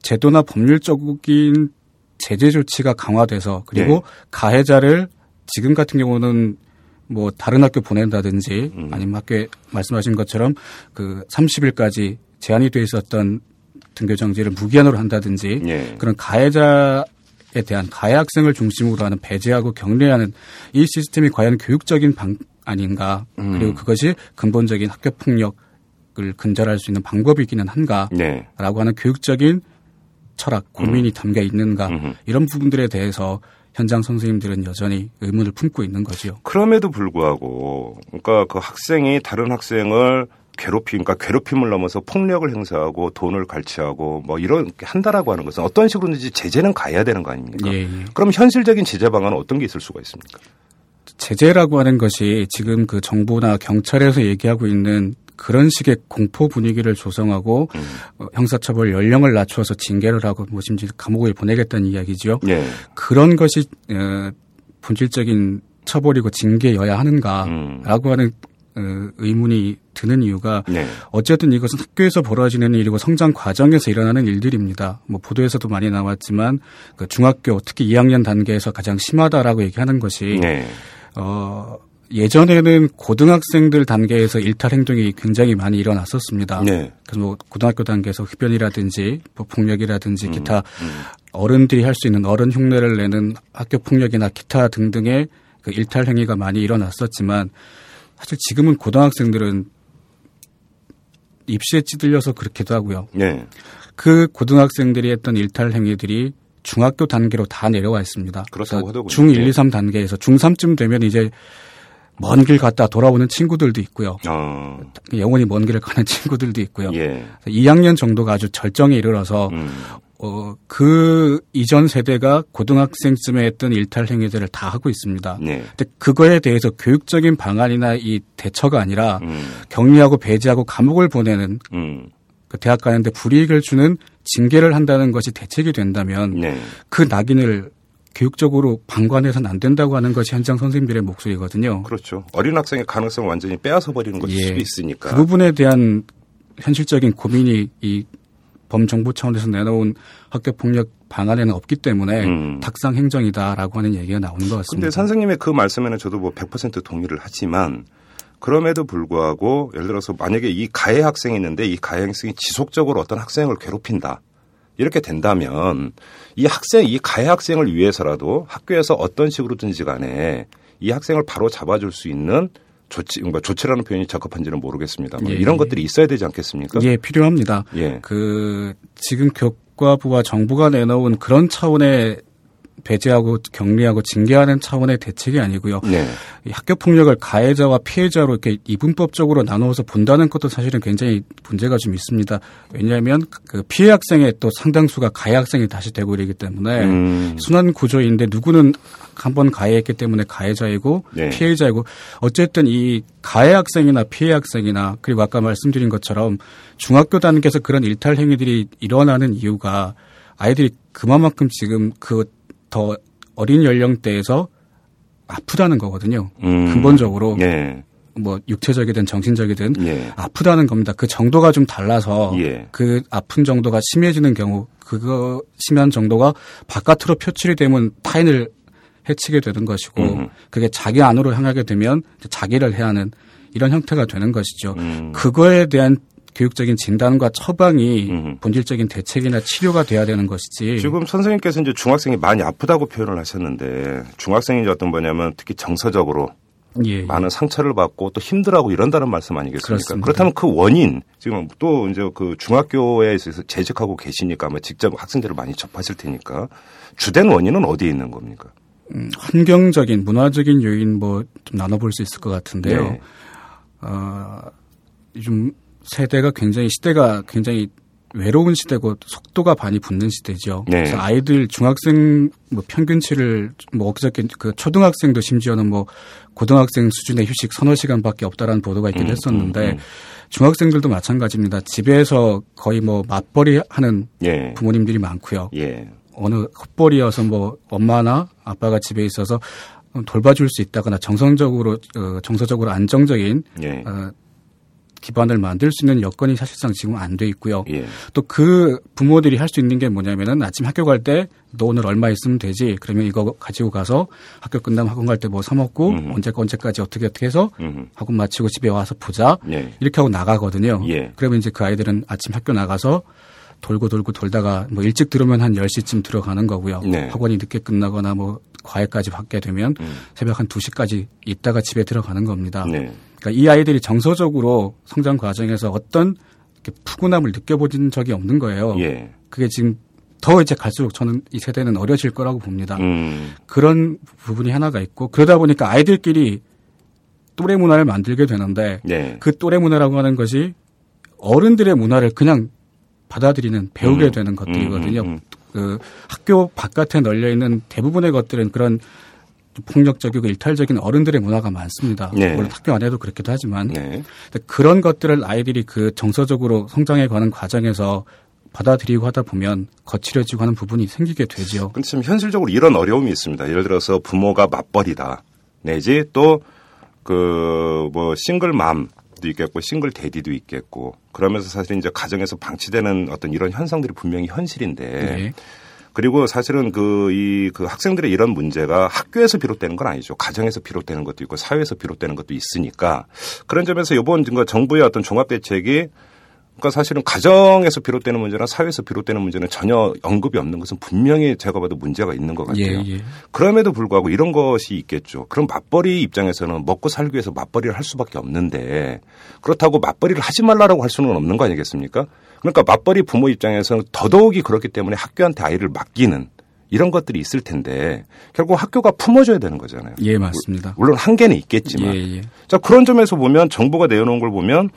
제도나 법률적인 제재 조치가 강화돼서 그리고 네. 가해자를 지금 같은 경우는 뭐 다른 학교 보낸다든지 음. 아니면 학교에 말씀하신 것처럼 그 30일까지 제한이 돼 있었던 등교 정지를 무기한으로 한다든지 예. 그런 가해자 에 대한 가해 학생을 중심으로 하는 배제하고 격려하는 이 시스템이 과연 교육적인 방 아닌가 음. 그리고 그것이 근본적인 학교 폭력을 근절할 수 있는 방법이기는 한가라고 네. 하는 교육적인 철학 고민이 담겨 있는가 음흠. 이런 부분들에 대해서 현장 선생님들은 여전히 의문을 품고 있는 거지요. 그럼에도 불구하고 그러니까 그 학생이 다른 학생을 괴롭히 그러니까 괴롭힘을 넘어서 폭력을 행사하고 돈을 갈취하고 뭐 이런 게 한다라고 하는 것은 어떤 식으로든지 제재는 가야 되는 거 아닙니까? 예, 예. 그럼 현실적인 제재 방안은 어떤 게 있을 수가 있습니까? 제재라고 하는 것이 지금 그 정부나 경찰에서 얘기하고 있는 그런 식의 공포 분위기를 조성하고 음. 어, 형사처벌 연령을 낮춰서 징계를 하고 뭐 심지어 감옥에 보내겠다는 이야기지요. 예. 그런 것이 어, 본질적인 처벌이고 징계여야 하는가라고 음. 하는 어, 의문이 드는 이유가 네. 어쨌든 이것은 학교에서 벌어지는 일이고 성장 과정에서 일어나는 일들입니다. 뭐 보도에서도 많이 나왔지만 그 중학교 특히 2학년 단계에서 가장 심하다라고 얘기하는 것이 네. 어 예전에는 고등학생들 단계에서 일탈 행동이 굉장히 많이 일어났었습니다. 네. 그래서 뭐 고등학교 단계에서 흡연이라든지 뭐 폭력이라든지 음, 기타 어른들이 할 수 있는 어른 흉내를 내는 학교 폭력이나 기타 등등의 그 일탈 행위가 많이 일어났었지만 사실 지금은 고등학생들은 입시에 찌들려서 그렇기도 하고요. 네. 그 고등학생들이 했던 일탈 행위들이 중학교 단계로 다 내려와 있습니다. 그렇다고 하더군요. 중 1, 예. 2, 3 단계에서 중3쯤 되면 이제 먼 길 갔다 돌아오는 친구들도 있고요. 어. 영원히 먼 길을 가는 [LAUGHS] 친구들도 있고요. 예. 2학년 정도가 아주 절정에 이르러서 음. 어, 그 이전 세대가 고등학생쯤에 했던 일탈 행위들을 다 하고 있습니다. 네. 근데 그거에 대해서 교육적인 방안이나 이 대처가 아니라 음. 격리하고 배제하고 감옥을 보내는 음. 그 대학 가는데 불이익을 주는 징계를 한다는 것이 대책이 된다면 네. 그 낙인을 교육적으로 방관해서는 안 된다고 하는 것이 현장 선생님들의 목소리거든요. 그렇죠. 어린 학생의 가능성을 완전히 빼앗아 버리는 것일 예. 수도 있으니까. 그 부분에 대한 현실적인 고민이 이 범정부 차원에서 내놓은 학교 폭력 방안에는 없기 때문에 음. 탁상 행정이다라고 하는 얘기가 나오는 것 같습니다. 근데 선생님의 그 말씀에는 저도 뭐 100% 동의를 하지만 그럼에도 불구하고 예를 들어서 만약에 이 가해 학생이 있는데 이 가해 학생이 지속적으로 어떤 학생을 괴롭힌다. 이렇게 된다면 이 학생, 이 가해 학생을 위해서라도 학교에서 어떤 식으로든지 간에 이 학생을 바로 잡아줄 수 있는 조치, 뭔가 조치라는 표현이 적합한지는 모르겠습니다. 예, 이런 예. 것들이 있어야 되지 않겠습니까? 예, 필요합니다. 예. 그 지금 교과부와 정부가 내놓은 그런 차원의 배제하고 격리하고 징계하는 차원의 대책이 아니고요. 네. 이 학교 폭력을 가해자와 피해자로 이렇게 이분법적으로 나누어서 본다는 것도 사실은 굉장히 문제가 좀 있습니다. 왜냐하면 그 피해 학생의 또 상당수가 가해 학생이 다시 되고 이러기 때문에 음. 순환 구조인데 누구는 한 번 가해했기 때문에 가해자이고 네. 피해자이고 어쨌든 이 가해 학생이나 피해 학생이나 그리고 아까 말씀드린 것처럼 중학교 단계에서 그런 일탈 행위들이 일어나는 이유가 아이들이 그만큼 지금 그 더 어린 연령대에서 아프다는 거거든요. 음. 근본적으로 예. 뭐 육체적이든 정신적이든 예. 아프다는 겁니다. 그 정도가 좀 달라서 예. 그 아픈 정도가 심해지는 경우 그거 심한 정도가 바깥으로 표출이 되면 타인을 해치게 되는 것이고 음. 그게 자기 안으로 향하게 되면 자기를 해야 하는 이런 형태가 되는 것이죠. 음. 그거에 대한 교육적인 진단과 처방이 음. 본질적인 대책이나 치료가 돼야 되는 것이지. 지금 선생님께서 이제 중학생이 많이 아프다고 표현을 하셨는데 중학생이 어떤 뭐냐면 특히 정서적으로 예, 예. 많은 상처를 받고 또 힘들어하고 이런다는 말씀 아니겠습니까? 그렇습니다. 그렇다면 그 원인 지금 또 이제 그 중학교에 있어서 재직하고 계시니까 아마 직접 학생들을 많이 접하실 테니까 주된 원인은 어디에 있는 겁니까? 음, 환경적인 문화적인 요인 뭐 좀 나눠볼 수 있을 것 같은데요. 네. 어, 요즘 세대가 굉장히 시대가 굉장히 외로운 시대고 속도가 많이 붙는 시대죠. 네. 그래서 아이들 중학생 뭐 평균치를 뭐 엊그저께 그 초등학생도 심지어는 뭐 고등학생 수준의 휴식 서너 시간밖에 없다라는 보도가 있긴 음, 했었는데 음, 음. 중학생들도 마찬가지입니다. 집에서 거의 뭐 맞벌이 하는 예. 부모님들이 많고요. 예. 어느 헛벌이어서 뭐 엄마나 아빠가 집에 있어서 돌봐줄 수 있다거나 정성적으로 어, 정서적으로 안정적인 예. 어, 기반을 만들 수 있는 여건이 사실상 지금 안 돼 있고요. 예. 또그 부모들이 할 수 있는 게 뭐냐면은 아침 학교 갈 때 너 오늘 얼마 있으면 되지. 그러면 이거 가지고 가서 학교 끝나면 학원 갈 때 뭐 사 먹고 음. 언제 언제까지 어떻게 어떻게 해서 음. 학원 마치고 집에 와서 보자. 예. 이렇게 하고 나가거든요. 예. 그러면 이제 그 아이들은 아침 학교 나가서 돌고 돌고 돌다가 뭐 일찍 들어오면 한 10시쯤 들어가는 거고요. 네. 학원이 늦게 끝나거나 뭐 과외까지 받게 되면 음. 새벽 한 2시까지 있다가 집에 들어가는 겁니다. 네. 그러니까 이 아이들이 정서적으로 성장 과정에서 어떤 이렇게 푸근함을 느껴본 적이 없는 거예요. 예. 그게 지금 더 이제 갈수록 저는 이 세대는 어려질 거라고 봅니다. 음. 그런 부분이 하나가 있고 그러다 보니까 아이들끼리 또래 문화를 만들게 되는데 네. 그 또래 문화라고 하는 것이 어른들의 문화를 그냥 받아들이는 배우게 음. 되는 것들이거든요. 음, 음, 음. 그 학교 바깥에 널려 있는 대부분의 것들은 그런 폭력적이고 일탈적인 어른들의 문화가 많습니다. 네. 물론 학교 안에도 그렇기도 하지만 네. 그런 것들을 아이들이 그 정서적으로 성장해 가는 과정에서 받아들이고 하다 보면 거칠어지고 하는 부분이 생기게 되죠. 근데 지금 현실적으로 이런 어려움이 있습니다. 예를 들어서 부모가 맞벌이다. 내지 또 그 뭐 싱글맘 도 있겠고 싱글 데디도 있겠고 그러면서 사실 이제 가정에서 방치되는 어떤 이런 현상들이 분명히 현실인데 네. 그리고 사실은 그 이 그 학생들의 이런 문제가 학교에서 비롯되는 건 아니죠. 가정에서 비롯되는 것도 있고 사회에서 비롯되는 것도 있으니까 그런 점에서 이번 그 정부의 어떤 종합 대책이 그러니까 사실은 가정에서 비롯되는 문제나 사회에서 비롯되는 문제는 전혀 언급이 없는 것은 분명히 제가 봐도 문제가 있는 것 같아요. 예, 예. 그럼에도 불구하고 이런 것이 있겠죠. 그럼 맞벌이 입장에서는 먹고 살기 위해서 맞벌이를 할 수밖에 없는데 그렇다고 맞벌이를 하지 말라라고 할 수는 없는 거 아니겠습니까? 그러니까 맞벌이 부모 입장에서는 더더욱이 그렇기 때문에 학교한테 아이를 맡기는 이런 것들이 있을 텐데 결국 학교가 품어줘야 되는 거잖아요. 예, 맞습니다. 물론 한계는 있겠지만 예, 예. 자 그런 점에서 보면 정부가 내놓은 걸 보면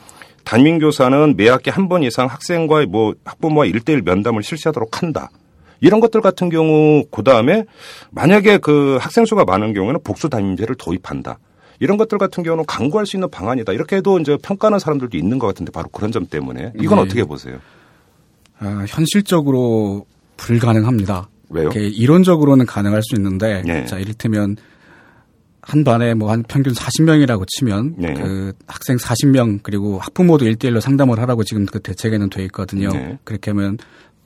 담임교사는 매 학기 한 번 이상 학생과의 뭐 학부모와 일대일 면담을 실시하도록 한다. 이런 것들 같은 경우 그 다음에 만약에 그 학생 수가 많은 경우에는 복수 담임제를 도입한다. 이런 것들 같은 경우는 강구할 수 있는 방안이다. 이렇게 해도 이제 평가하는 사람들도 있는 것 같은데 바로 그런 점 때문에 이건 네. 어떻게 보세요? 아, 현실적으로 불가능합니다. 왜요? 이렇게 이론적으로는 가능할 수 있는데, 네. 자 이를테면 한 반에 뭐 한 평균 40명이라고 치면 네. 그 학생 40명 그리고 학부모도 1대1로 상담을 하라고 지금 그 대책에는 돼 있거든요. 네. 그렇게 하면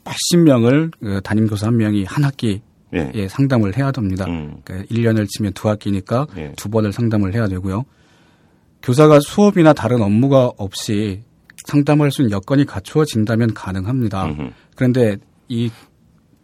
80명을 그 담임 교사 한 명이 한 학기에 예. 상담을 해야 됩니다. 음. 그러니까 1년을 치면 두 학기니까 예. 두 번을 상담을 해야 되고요. 교사가 수업이나 다른 업무가 없이 상담할 수 있는 여건이 갖추어진다면 가능합니다. 음흠. 그런데 이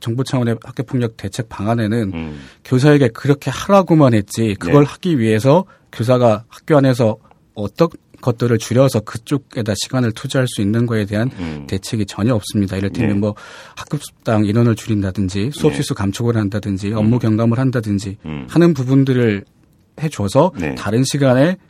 정부 차원의 학교폭력 대책 방안에는 음. 교사에게 그렇게 하라고만 했지 그걸 네. 하기 위해서 교사가 학교 안에서 어떤 것들을 줄여서 그쪽에다 시간을 투자할 수 있는 거에 대한 음. 대책이 전혀 없습니다. 이를테면 네. 뭐 학급당 인원을 줄인다든지 수업 네. 실수 감축을 한다든지 업무 경감을 한다든지 음. 하는 부분들을 해줘서 네. 다른 시간에 그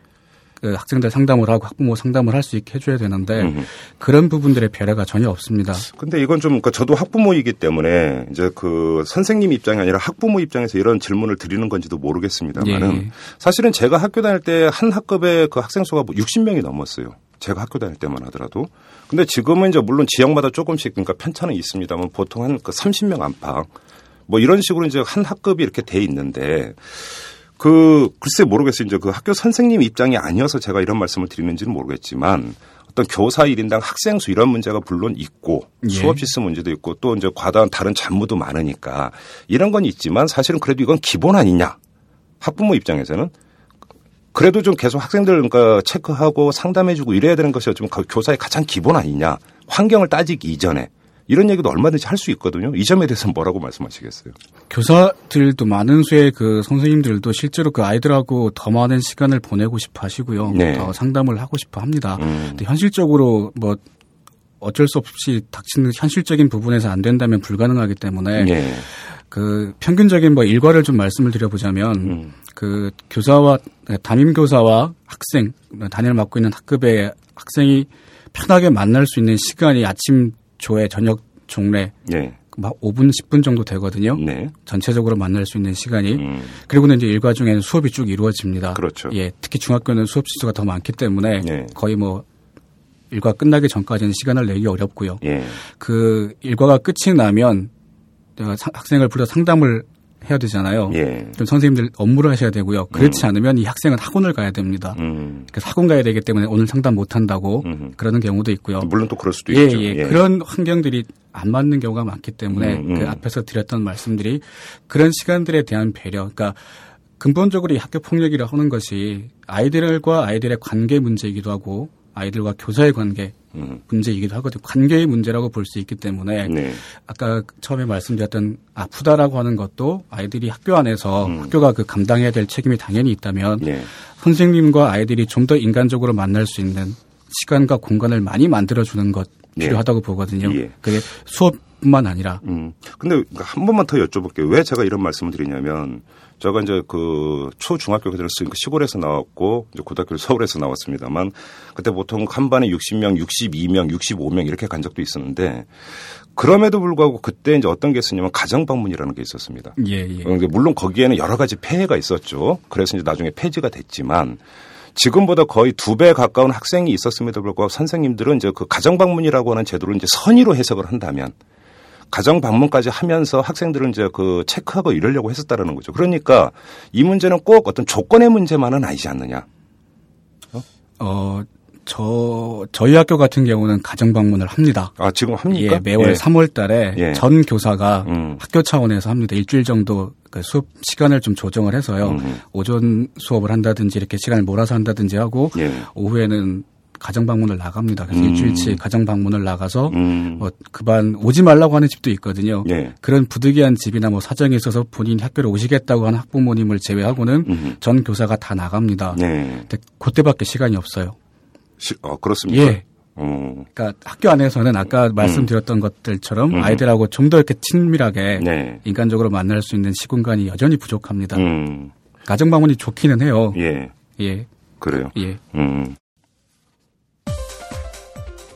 학생들 상담을 하고 학부모 상담을 할 수 있게 해줘야 되는데 음흠. 그런 부분들의 배려가 전혀 없습니다. 근데 이건 좀, 그러니까 저도 학부모이기 때문에 이제 그 선생님 입장이 아니라 학부모 입장에서 이런 질문을 드리는 건지도 모르겠습니다만은 예, 예. 사실은 제가 학교 다닐 때 한 학급의 그 학생 수가 뭐 60명이 넘었어요. 제가 학교 다닐 때만 하더라도. 근데 지금은 이제 물론 지역마다 조금씩 그러니까 편차는 있습니다만 보통 한 그 30명 안팎 뭐 이런 식으로 이제 한 학급이 이렇게 돼 있는데 그 글쎄 모르겠어요. 이제 그 학교 선생님 입장이 아니어서 제가 이런 말씀을 드리는지는 모르겠지만 어떤 교사 1인당 학생 수 이런 문제가 물론 있고 예. 수업 실수 문제도 있고 또 이제 과다한 다른 잡무도 많으니까 이런 건 있지만 사실은 그래도 이건 기본 아니냐. 학부모 입장에서는 그래도 좀 계속 학생들 그러니까 체크하고 상담해주고 이래야 되는 것이 좀 교사의 가장 기본 아니냐. 환경을 따지기 이전에. 이런 얘기도 얼마든지 할 수 있거든요. 이 점에 대해서 뭐라고 말씀하시겠어요? 교사들도 많은 수의 그 선생님들도 실제로 그 아이들하고 더 많은 시간을 보내고 싶어 하시고요. 네. 더 상담을 하고 싶어 합니다. 음. 근데 현실적으로 뭐 어쩔 수 없이 닥치는 현실적인 부분에서 안 된다면 불가능하기 때문에 네. 그 평균적인 뭐 일과를 좀 말씀을 드려보자면 음. 그 교사와 담임 교사와 학생 단위를 맡고 있는 학급의 학생이 편하게 만날 수 있는 시간이 아침 조회, 저녁 종례 네. 막 5분, 10분 정도 되거든요. 네. 전체적으로 만날 수 있는 시간이. 음. 그리고는 이제 일과 중에는 수업이 쭉 이루어집니다. 그렇죠. 예, 특히 중학교는 수업 시수가 더 많기 때문에 네. 거의 뭐 일과 끝나기 전까지는 시간을 내기 어렵고요. 예. 그 일과가 끝이 나면 학생을 불러 상담을 해야 되잖아요. 예. 그럼 선생님들 업무를 하셔야 되고요. 그렇지 음. 않으면 이 학생은 학원을 가야 됩니다. 음. 그래서 학원 가야 되기 때문에 오늘 상담 못 한다고 음. 그러는 경우도 있고요. 물론 또 그럴 수도 예, 있죠. 예. 예. 그런 환경들이 안 맞는 경우가 많기 때문에 음, 음. 그 앞에서 드렸던 말씀들이 그런 시간들에 대한 배려. 그러니까 근본적으로 이 학교 폭력이라 하는 것이 아이들과 아이들의 관계 문제이기도 하고 아이들과 교사의 관계 음. 문제이기도 하거든요. 관계의 문제라고 볼 수 있기 때문에 네. 아까 처음에 말씀드렸던 아프다라고 하는 것도 아이들이 학교 안에서 음. 학교가 그 감당해야 될 책임이 당연히 있다면 네. 선생님과 아이들이 좀 더 인간적으로 만날 수 있는 시간과 공간을 많이 만들어 주는 것 네. 필요하다고 네. 보거든요. 예. 그게 수업뿐만 아니라. 음. 근데 한 번만 더 여쭤볼게요. 왜 제가 이런 말씀을 드리냐면 제가 이제 그 초중학교 들었으니까 시골에서 나왔고 이제 고등학교 서울에서 나왔습니다만 그때 보통 한 반에 60명, 62명, 65명 이렇게 간 적도 있었는데 그럼에도 불구하고 그때 이제 어떤 게 있었냐면 가정 방문이라는 게 있었습니다. 예, 예. 물론 거기에는 여러 가지 폐해가 있었죠. 그래서 이제 나중에 폐지가 됐지만 지금보다 거의 두 배 가까운 학생이 있었음에도 불구하고 선생님들은 이제 그 가정 방문이라고 하는 제도를 이제 선의로 해석을 한다면 가정 방문까지 하면서 학생들은 이제 그 체크하고 이러려고 했었다라는 거죠. 그러니까 이 문제는 꼭 어떤 조건의 문제만은 아니지 않느냐. 어? 어, 저 저희 학교 같은 경우는 가정 방문을 합니다. 아 지금 합니까? 예, 매월 예. 3월 달에 예. 전 교사가 음. 학교 차원에서 합니다. 일주일 정도 그 수업 시간을 좀 조정을 해서요. 음. 오전 수업을 한다든지 이렇게 시간을 몰아서 한다든지 하고 예. 오후에는 가정 방문을 나갑니다. 그래서 음. 일주일치 가정 방문을 나가서 음. 뭐 그반 오지 말라고 하는 집도 있거든요. 예. 그런 부득이한 집이나 뭐 사정이 있어서 본인 학교를 오시겠다고 하는 학부모님을 제외하고는 음. 전 교사가 다 나갑니다. 네. 근데 그때밖에 시간이 없어요. 시, 어, 그렇습니까? 예. 음. 그러니까 학교 안에서는 아까 말씀드렸던 음. 것들처럼 음. 아이들하고 좀 더 이렇게 친밀하게 네. 인간적으로 만날 수 있는 시공간이 여전히 부족합니다. 음. 가정 방문이 좋기는 해요. 예. 예. 그래요. 예. 음.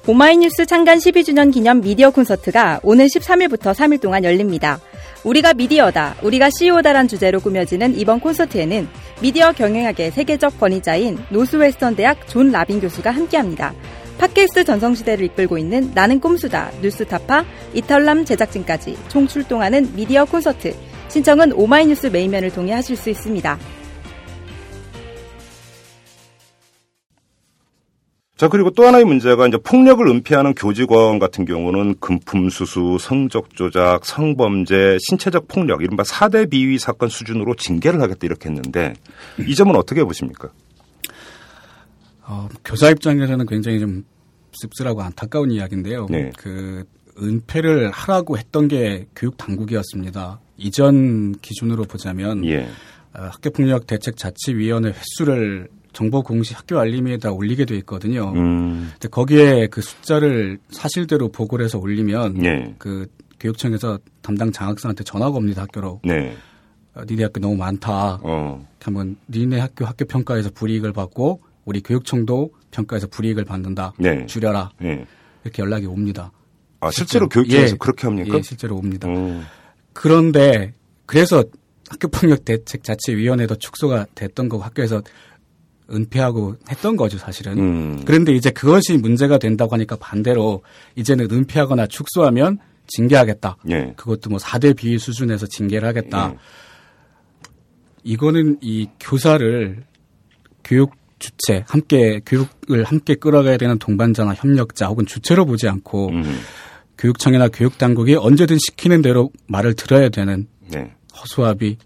오마이뉴스 창간 12주년 기념 미디어 콘서트가 오늘 13일부터 3일 동안 열립니다. 우리가 미디어다, 우리가 CEO다란 주제로 꾸며지는 이번 콘서트에는 미디어 경영학의 세계적 권위자인 노스웨스턴 대학 존 라빈 교수가 함께합니다. 팟캐스트 전성시대를 이끌고 있는 나는 꼼수다, 뉴스타파, 이털남 제작진까지 총 출동하는 미디어 콘서트. 신청은 오마이뉴스 메인면을 통해 하실 수 있습니다. 자, 그리고 또 하나의 문제가 이제 폭력을 은폐하는 교직원 같은 경우는 금품 수수, 성적 조작, 성범죄, 신체적 폭력, 이른바 4대 비위 사건 수준으로 징계를 하겠다 이렇게 했는데 이 점은 어떻게 보십니까? 어, 교사 입장에서는 굉장히 좀 씁쓸하고 안타까운 이야기인데요. 네. 그 은폐를 하라고 했던 게 교육 당국이었습니다. 이전 기준으로 보자면 예. 어, 학교폭력 대책 자치위원회 횟수를 정보 공시 학교 알림에 다 올리게 돼 있거든요. 음. 근데 거기에 그 숫자를 사실대로 보고를 해서 올리면 네. 그 교육청에서 담당 장학생한테 전화가 옵니다 학교로. 네. 어, 니네 학교 너무 많다. 어. 한번 니네 학교 학교 평가에서 불이익을 받고 우리 교육청도 평가에서 불이익을 받는다. 네. 줄여라. 네. 이렇게 연락이 옵니다. 아 실제로, 실제로 교육청에서 예, 그렇게 합니까? 예, 실제로 옵니다. 오. 그런데 그래서 학교폭력 대책 자치위원회도 축소가 됐던 거고 학교에서 은폐하고 했던 거죠, 사실은. 음. 그런데 이제 그것이 문제가 된다고 하니까 반대로 이제는 은폐하거나 축소하면 징계하겠다. 예. 그것도 뭐 4대 비위 수준에서 징계를 하겠다. 예. 이거는 이 교사를 교육 주체, 함께 교육을 함께 끌어가야 되는 동반자나 협력자 혹은 주체로 보지 않고 음. 교육청이나 교육 당국이 언제든 시키는 대로 말을 들어야 되는 네. 허수아비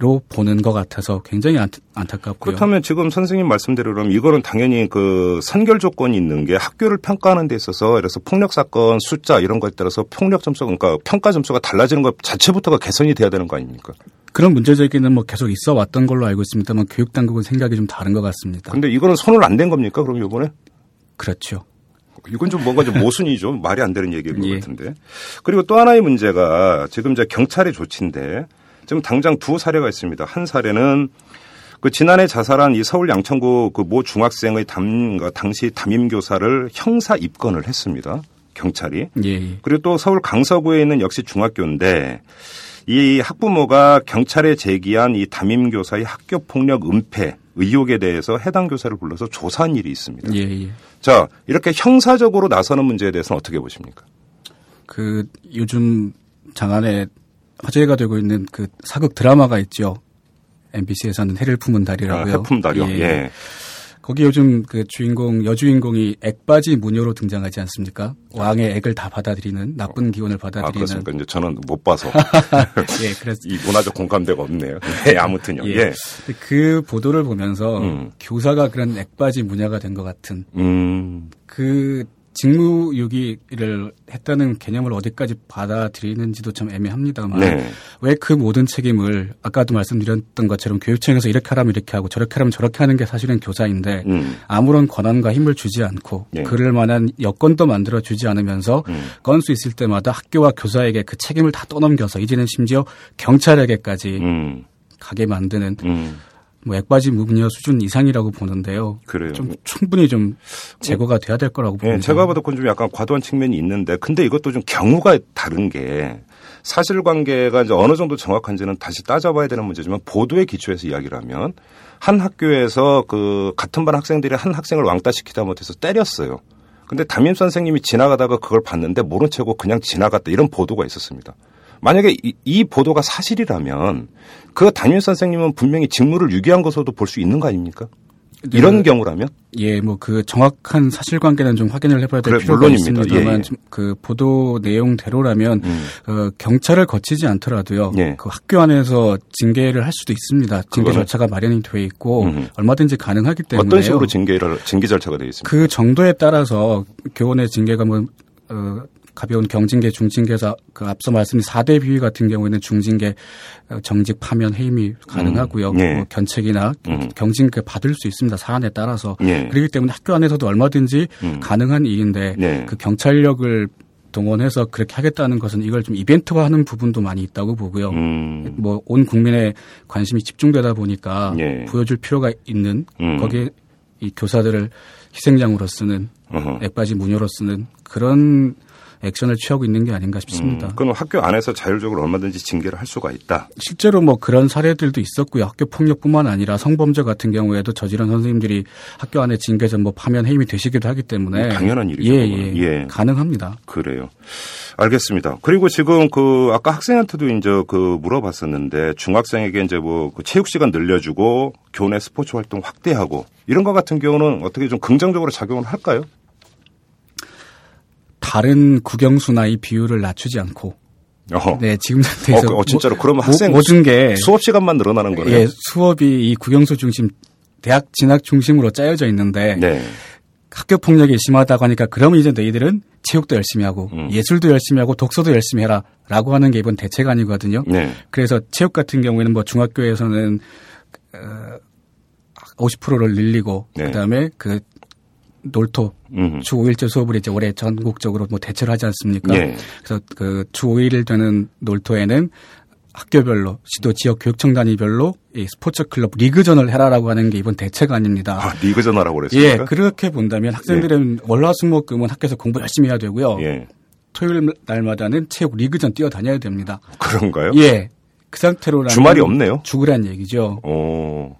로 보는 것 같아서 굉장히 안, 안타깝고요. 그렇다면 지금 선생님 말씀대로 그럼 이거는 당연히 그 선결 조건이 있는 게 학교를 평가하는 데 있어서 그래서 폭력 사건 숫자 이런 거에 따라서 폭력 점수 그러니까 평가 점수가 달라지는 것 자체부터가 개선이 돼야 되는 거 아닙니까? 그런 문제 제기는 뭐 계속 있어 왔던 걸로 알고 있습니다만 교육 당국은 생각이 좀 다른 것 같습니다. 근데 이거는 손을 안 댄 겁니까? 그럼 이번에? 그렇죠. 이건 좀 뭔가 좀 모순이죠. 말이 안 되는 얘기인 것 [LAUGHS] 예. 같은데. 그리고 또 하나의 문제가 지금 이제 경찰의 조치인데 지금 당장 두 사례가 있습니다. 한 사례는 그 지난해 자살한 이 서울 양천구 그 모 중학생의 담, 그 당시 담임 교사를 형사 입건을 했습니다. 경찰이. 예, 예. 그리고 또 서울 강서구에 있는 역시 중학교인데 이 학부모가 경찰에 제기한 이 담임 교사의 학교 폭력 은폐 의혹에 대해서 해당 교사를 불러서 조사한 일이 있습니다. 예, 예. 자, 이렇게 형사적으로 나서는 문제에 대해서는 어떻게 보십니까? 그 요즘 장안에 화제가 되고 있는 그 사극 드라마가 있죠. MBC에서는 해를 품은 달이라고요. 아, 해품다리요. 예. 거기 요즘 그 주인공 여주인공이 액바지 무녀로 등장하지 않습니까? 왕의 액을 다 받아들이는 나쁜 기운을 아, 받아들이는. 그렇습니까? 이제 저는 못 봐서. [LAUGHS] 예, 그래서 [LAUGHS] 이 문화적 공감대가 없네요. 네, [LAUGHS] 아무튼요. 예. 예. 그 보도를 보면서 음. 교사가 그런 액바지 무녀가 된 것 같은 음, 그 직무유기를 했다는 개념을 어디까지 받아들이는지도 좀 애매합니다만 네. 왜그 모든 책임을 아까도 말씀드렸던 것처럼 교육청에서 이렇게 하라면 이렇게 하고 저렇게 하라면 저렇게 하는 게 사실은 교사인데 음, 아무런 권한과 힘을 주지 않고 예. 그럴 만한 여건도 만들어 주지 않으면서 음. 건수 있을 때마다 학교와 교사에게 그 책임을 다 떠넘겨서 이제는 심지어 경찰에게까지 음, 가게 만드는 음. 뭐 액바지 무분여 수준 이상이라고 보는데요. 그래요. 좀 충분히 좀 제거가 돼야 될 거라고 봅니다. 예, 제가 봐도 그건 좀 약간 과도한 측면이 있는데, 근데 이것도 좀 경우가 다른 게 사실관계가 이제 어느 정도 정확한지는 다시 따져봐야 되는 문제지만 보도에 기초해서 이야기를 하면 한 학교에서 그 같은 반 학생들이 한 학생을 왕따시키다 못해서 때렸어요. 근데 담임 선생님이 지나가다가 그걸 봤는데 모른 채고 그냥 지나갔다 이런 보도가 있었습니다. 만약에 이, 이 보도가 사실이라면 그 담임 선생님은 분명히 직무를 유기한 것으로도 볼 수 있는 거 아닙니까? 이런 경우라면 예, 뭐 그 정확한 사실관계는 좀 확인을 해봐야 될 그래, 필요가. 있습니다만 예, 예. 좀그 보도 내용대로라면 음. 어, 경찰을 거치지 않더라도요. 예. 그 학교 안에서 징계를 할 수도 있습니다. 징계 그거는- 절차가 마련이 되어 있고 음. 얼마든지 가능하기 때문에 어떤 식으로 징계를 징계 절차가 되어 있습니까? 그 정도에 따라서 교원의 징계가 뭐 어, 가벼운 경징계, 중징계에서 그 앞서 말씀드린 4대 비위 같은 경우에는 중징계, 어, 정직, 파면, 해임이 가능하고요. 음, 예. 뭐 견책이나 음. 경징계 받을 수 있습니다. 사안에 따라서. 예. 그렇기 때문에 학교 안에서도 얼마든지 음. 가능한 일인데 네. 그 경찰력을 동원해서 그렇게 하겠다는 것은 이걸 좀 이벤트화하는 부분도 많이 있다고 보고요. 음. 뭐온 국민의 관심이 집중되다 보니까 예. 보여줄 필요가 있는 음. 거기에 이 교사들을 희생장으로 쓰는 어허. 액바지 무녀로 쓰는 그런 액션을 취하고 있는 게 아닌가 싶습니다. 음, 그럼 학교 안에서 자율적으로 얼마든지 징계를 할 수가 있다. 실제로 뭐 그런 사례들도 있었고요. 학교 폭력뿐만 아니라 성범죄 같은 경우에도 저지른 선생님들이 학교 안에 징계 전 뭐 파면 해임이 되시기도 하기 때문에 뭐 당연한 일이죠, 예. 예, 예. 가능합니다. 그래요. 알겠습니다. 그리고 지금 그 아까 학생한테도 이제 그 물어봤었는데 중학생에게 이제 뭐 그 체육 시간 늘려주고 교내 스포츠 활동 확대하고 이런 것 같은 경우는 어떻게 좀 긍정적으로 작용을 할까요? 다른 국영수 나 이 비율을 낮추지 않고 어허. 네 지금 상태에서 어, 어, 진짜로 모- 그러면 모- 학생 모든 게 수업 시간만 늘어나는 거네요. 예, 수업이 이 국영수 중심 대학 진학 중심으로 짜여져 있는데 네. 학교 폭력이 심하다고 하니까 그러면 이제 너희들은 체육도 열심히 하고 음. 예술도 열심히 하고 독서도 열심히 해라라고 하는 게 이번 대책 아니거든요. 네. 그래서 체육 같은 경우에는 뭐 중학교에서는 어, 50%를 늘리고 네. 그다음에 그 놀토 음. 주 5일제 수업을 이제 올해 전국적으로 뭐 대체를 하지 않습니까? 예. 그래서 그 주 5일 되는 놀토에는 학교별로 시도 지역 교육청 단위별로 이 스포츠 클럽 리그전을 해라라고 하는 게 이번 대책 아닙니다. 아, 리그 전화라고 예, 그랬습니까? 그렇게 본다면 학생들은 월화수목금은 학교에서 공부 열심히 해야 되고요. 예. 토요일 날마다는 체육 리그전 뛰어다녀야 됩니다. 그런가요? 예. 그 상태로라면 주말이 없네요. 죽으란 얘기죠. 어.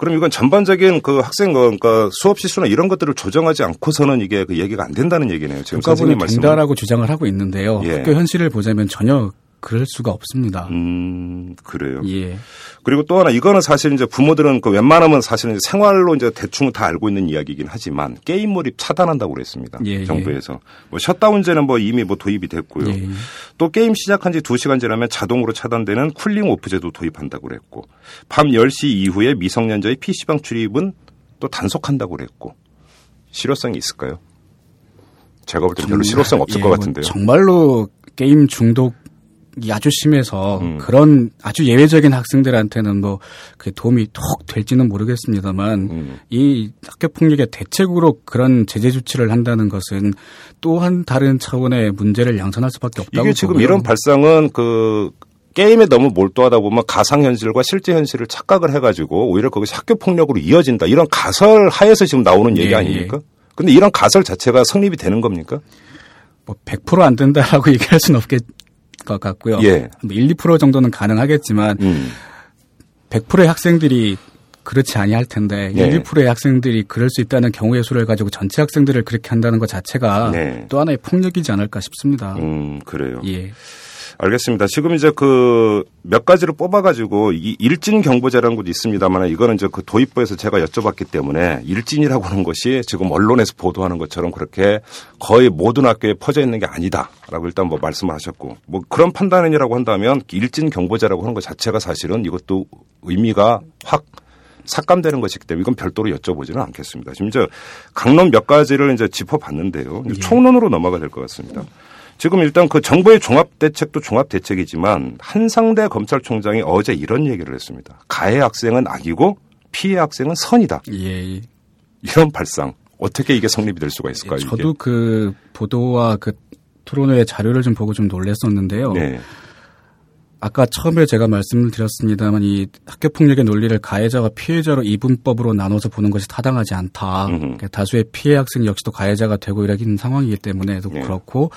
그럼 이건 전반적인 그 학생 그러니까 수업 시수나 이런 것들을 조정하지 않고서는 이게 그 얘기가 안 된다는 얘기네요. 지금 선생님 말씀. 된다라고 주장을 하고 있는데요. 예. 학교 현실을 보자면 전혀 그럴 수가 없습니다. 음, 그래요. 예. 그리고 또 하나 이거는 사실 이제 부모들은 그 웬만하면 사실은 이제 생활로 이제 대충 다 알고 있는 이야기이긴 하지만 게임 몰입 차단한다고 그랬습니다. 예, 정부에서 뭐 셧다운제는 뭐 이미 뭐 도입이 됐고요. 예. 또 게임 시작한 지 2시간 지나면 자동으로 차단되는 cooling off제도 도입한다고 그랬고 밤 10시 이후에 미성년자의 PC방 출입은 또 단속한다고 그랬고 실효성이 있을까요? 제가 볼 때 별로 실효성 없을 예, 것뭐 같은데요. 정말로 게임 중독이 아주 심해서 음. 그런 아주 예외적인 학생들한테는 뭐 그게 도움이 톡 될지는 모르겠습니다만 음. 이 학교 폭력의 대책으로 그런 제재 조치를 한다는 것은 또한 다른 차원의 문제를 양산할 수밖에 없다고 이게 지금 보고요. 이런 발상은 그 게임에 너무 몰두하다 보면 가상 현실과 실제 현실을 착각을 해가지고 오히려 거기서 학교 폭력으로 이어진다 이런 가설 하에서 지금 나오는 얘기 예, 아닙니까? 근데 이런 가설 자체가 성립이 되는 겁니까? 뭐 100%안 된다라고 [LAUGHS] 얘기할 수는 없겠 것 같고요. 예. 뭐 1, 2% 정도는 가능하겠지만 음. 100%의 학생들이 그렇지 아니할 텐데 예. 1, 2%의 학생들이 그럴 수 있다는 경우의 수를 가지고 전체 학생들을 그렇게 한다는 것 자체가 네. 또 하나의 폭력이지 않을까 싶습니다. 음, 그래요. 예. 알겠습니다. 지금 이제 그 몇 가지를 뽑아가지고 이 일진 경보제라는 것도 있습니다만 이거는 이제 그 도입부에서 제가 여쭤봤기 때문에 일진이라고 하는 것이 지금 언론에서 보도하는 것처럼 그렇게 거의 모든 학교에 퍼져 있는 게 아니다라고 일단 뭐 말씀을 하셨고 뭐 그런 판단이라고 한다면 일진 경보제라고 하는 것 자체가 사실은 이것도 의미가 확 삭감되는 것이기 때문에 이건 별도로 여쭤보지는 않겠습니다. 지금 이제 강론 몇 가지를 이제 짚어봤는데요. 이제 총론으로 넘어가 될 것 같습니다. 지금 일단 그 정부의 종합 대책도 종합 대책이지만 한상대 검찰총장이 어제 이런 얘기를 했습니다. 가해 학생은 악이고 피해 학생은 선이다. 예. 이런 발상 어떻게 이게 성립이 될 수가 있을까요? 이게? 저도 그 보도와 그 토론회 자료를 좀 보고 좀 놀랐었는데요. 네. 아까 처음에 제가 말씀을 드렸습니다만 이 학교 폭력의 논리를 가해자와 피해자로 이분법으로 나눠서 보는 것이 타당하지 않다. 그러니까 다수의 피해 학생 역시도 가해자가 되고 이러는 상황이기 때문에도 네. 그렇고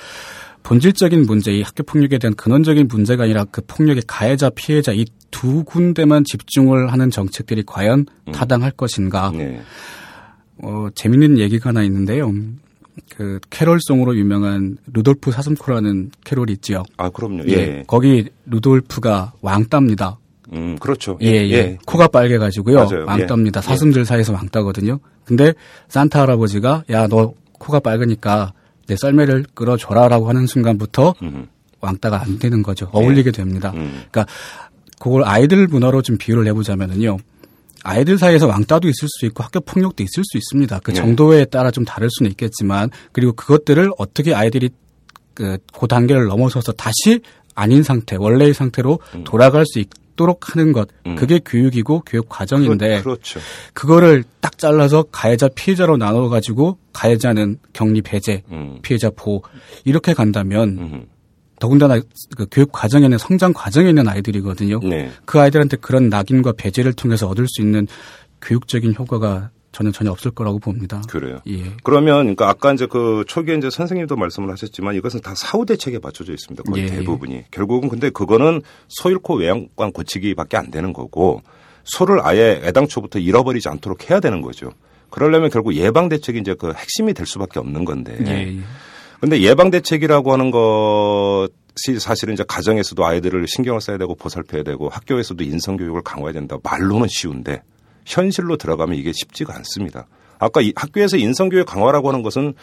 본질적인 문제, 이 학교 폭력에 대한 근원적인 문제가 아니라 그 폭력의 가해자, 피해자 이 두 군데만 집중을 하는 정책들이 과연 타당할 것인가. 음. 네. 어, 재밌는 얘기가 하나 있는데요. 그 캐롤송으로 유명한 루돌프 사슴코라는 캐롤이 있지요. 아 그럼요. 예. 예. 거기 루돌프가 왕따입니다. 음 그렇죠. 예, 예. 코가 빨개 가지고요. 맞아요. 왕따입니다. 예. 사슴들 사이에서 왕따거든요. 근데 산타 할아버지가 야, 너 코가 빨으니까 내 썰매를 끌어줘라라고 하는 순간부터 음. 왕따가 안 되는 거죠. 어울리게 됩니다. 음. 그러니까 그걸 아이들 문화로 좀 비유를 해보자면은요. 아이들 사이에서 왕따도 있을 수 있고 학교 폭력도 있을 수 있습니다. 그 네. 정도에 따라 좀 다를 수는 있겠지만 그리고 그것들을 어떻게 아이들이 그, 그 단계를 넘어서서 다시 아닌 상태, 원래의 상태로 돌아갈 수 있 도록 하는 것. 음. 그게 교육이고 교육 과정인데 그렇, 죠 그거를 딱 잘라서 가해자 피해자로 나눠 가지고 가해자는 격리 배제, 음. 피해자 보호 이렇게 간다면 음. 더군다나 그 교육 과정에 는 성장 과정에 있는 아이들이거든요. 네. 그 아이들한테 그런 낙인과 배제를 통해서 얻을 수 있는 교육적인 효과가 저는 전혀 없을 거라고 봅니다. 그래요. 예. 그러면 그러니까 아까 이제 그 초기에 이제 선생님도 말씀을 하셨지만 이것은 다 사후 대책에 맞춰져 있습니다. 거의 예. 대부분이. 결국은 근데 그거는 소 잃고 외양간 고치기밖에 안 되는 거고 소를 아예 애당초부터 잃어버리지 않도록 해야 되는 거죠. 그러려면 결국 예방 대책이 이제 그 핵심이 될 수밖에 없는 건데. 예. 예. 근데 예방 대책이라고 하는 것이 사실은 이제 가정에서도 아이들을 신경을 써야 되고 보살펴야 되고 학교에서도 인성 교육을 강화해야 된다. 말로는 쉬운데 현실로 들어가면 이게 쉽지가 않습니다. 아까 이 학교에서 인성 교육 강화라고 하는 것은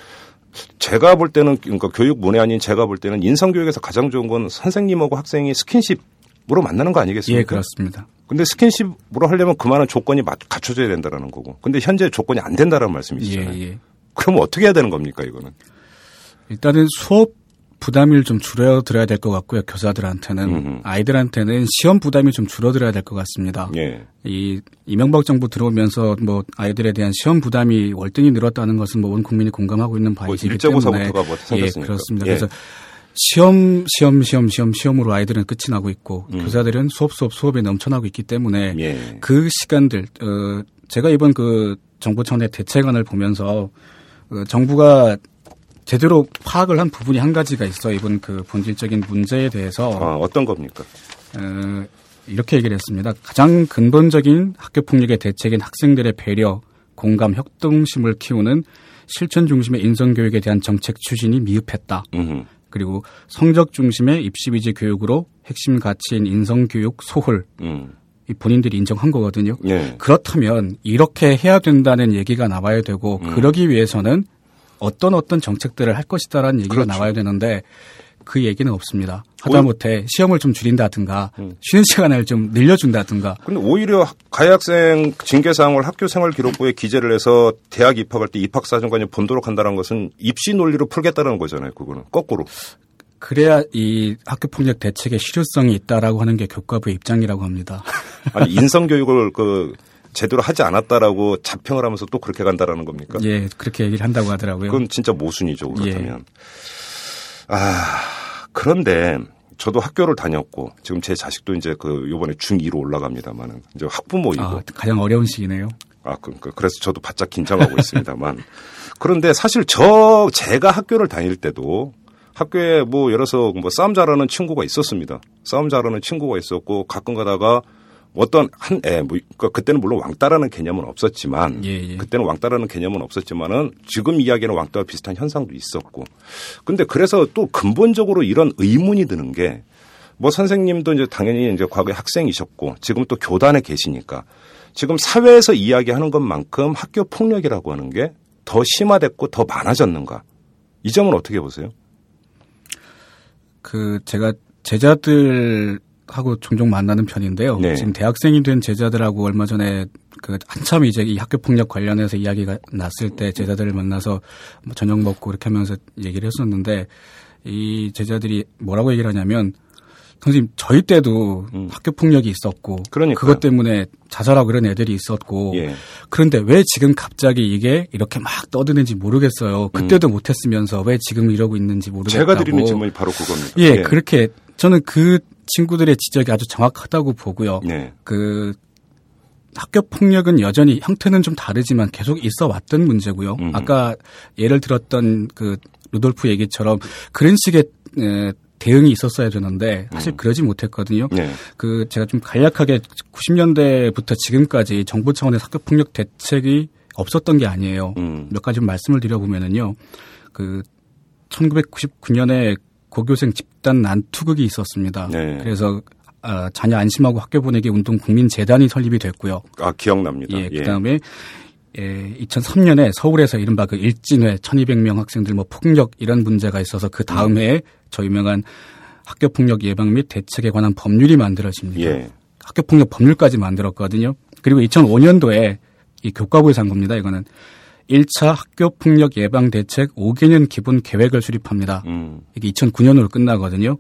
제가 볼 때는 그러니까 교육 문외 아닌 제가 볼 때는 인성 교육에서 가장 좋은 건 선생님하고 학생이 스킨십으로 만나는 거 아니겠습니까? 예, 그렇습니다. 근데 스킨십으로 하려면 그만한 조건이 맞- 갖춰져야 된다라는 거고. 근데 현재 조건이 안 된다라는 예, 말씀이시잖아요. 예. 그럼 어떻게 해야 되는 겁니까, 이거는? 일단은 수업 부담을 좀 줄여드려야 될 것 같고요. 교사들한테는 음흠. 아이들한테는 시험 부담이 좀 줄어들어야 될 것 같습니다. 예. 이 이명박 정부 들어오면서 뭐 아이들에 대한 시험 부담이 월등히 늘었다는 것은 뭐 온 국민이 공감하고 있는 뭐 바이기 때문에 일제고사부터가 뭐 예. 그렇습니다. 예. 그래서 시험 시험 시험 시험 시험으로 아이들은 끝이 나고 있고 음. 교사들은 수업 수업 수업에 넘쳐나고 있기 때문에 예. 그 시간들 어 제가 이번 그 정부 차원의 대책안을 보면서 어, 정부가 제대로 파악을 한 부분이 한 가지가 있어 이번 그 본질적인 문제에 대해서 아, 어떤 겁니까? 어, 이렇게 얘기를 했습니다. 가장 근본적인 학교 폭력의 대책인 학생들의 배려, 공감, 협동심을 키우는 실천 중심의 인성 교육에 대한 정책 추진이 미흡했다. 음. 그리고 성적 중심의 입시 위주 교육으로 핵심 가치인 인성 교육 소홀 음. 이 본인들이 인정한 거거든요. 예. 그렇다면 이렇게 해야 된다는 얘기가 나와야 되고 음. 그러기 위해서는 어떤 어떤 정책들을 할 것이다라는 얘기가 그렇죠. 나와야 되는데 그 얘기는 없습니다. 하다못해 시험을 좀 줄인다든가 음. 쉬는 시간을 좀 늘려준다든가 근데 오히려 가해학생 징계사항을 학교생활 기록부에 기재를 해서 대학 입학할 때 입학사정관이 본도록 한다는 것은 입시 논리로 풀겠다는 거잖아요. 그거는 거꾸로. 그래야 이 학교 폭력 대책의 실효성이 있다라고 하는 게 교과부의 입장이라고 합니다. 아니 인성 교육을 그 제대로 하지 않았다라고 자평을 하면서 또 그렇게 간다라는 겁니까? 예, 그렇게 얘기를 한다고 하더라고요. 그건 진짜 모순이죠. 예. 그렇다면. 아 그런데 저도 학교를 다녔고 지금 제 자식도 이제 그 요번에 중2로 올라갑니다만은 이제 학부모이고 아, 가장 어려운 시기네요. 아, 그, 그, 그래서 저도 바짝 긴장하고 있습니다만. [LAUGHS] 그런데 사실 저, 제가 학교를 다닐 때도 학교에 뭐, 예를 들어서 뭐 싸움 잘하는 친구가 있었습니다. 싸움 잘하는 친구가 있었고 가끔 가다가 어떤 한 애, 뭐, 그러니까 그때는 물론 왕따라는 개념은 없었지만, 예, 예. 그때는 왕따라는 개념은 없었지만은 지금 이야기는 왕따와 비슷한 현상도 있었고. 근데 그래서 또 근본적으로 이런 의문이 드는 게 뭐 선생님도 이제 당연히 이제 과거에 학생이셨고 지금 또 교단에 계시니까 지금 사회에서 이야기하는 것만큼 학교 폭력이라고 하는 게 더 심화됐고 더 많아졌는가? 이 점은 어떻게 보세요? 그 제가 제자들 하고 종종 만나는 편인데요. 네. 지금 대학생이 된 제자들하고 얼마 전에 그 한참 이제 이 학교 폭력 관련해서 이야기가 났을 때 제자들을 만나서 뭐 저녁 먹고 그렇게 하면서 얘기를 했었는데 이 제자들이 뭐라고 얘기를 하냐면 선생님 저희 때도 음. 학교 폭력이 있었고 그러니까요. 그것 때문에 자살하고 그런 애들이 있었고 예. 그런데 왜 지금 갑자기 이게 이렇게 막 떠드는지 모르겠어요. 그때도 못했으면서 왜 지금 이러고 있는지 모르겠다고. 음. 제가 드리는 질문이 바로 그겁니다. 예, 그렇게 저는 그 친구들의 지적이 아주 정확하다고 보고요. 네. 그 학교 폭력은 여전히 형태는 좀 다르지만 계속 있어 왔던 문제고요. 음. 아까 예를 들었던 그 루돌프 얘기처럼 그런 식의 에, 대응이 있었어야 되는데 사실 그러지 못했거든요. 네. 그 제가 좀 간략하게 90년대부터 지금까지 정부 차원의 학교 폭력 대책이 없었던 게 아니에요. 음. 몇 가지 좀 말씀을 드려보면은요. 그 1999년에 고교생 집단 난투극이 있었습니다. 네. 그래서 아, 자녀 안심하고 학교 보내기 운동 국민 재단이 설립이 됐고요. 아, 기억납니다. 예, 그다음에 예, 2003년에 서울에서 이른바 그 일진회 1200명 학생들 뭐 폭력 이런 문제가 있어서 그 다음 해에 저 유명한 학교 폭력 예방 및 대책에 관한 법률이 만들어집니다. 예. 학교 폭력 법률까지 만들었거든요. 그리고 2005년도에 이 교과부에서 한 겁니다. 이거는 1차 학교 폭력 예방 대책 5개년 기본 계획을 수립합니다. 음. 이게 2009년으로 끝나거든요.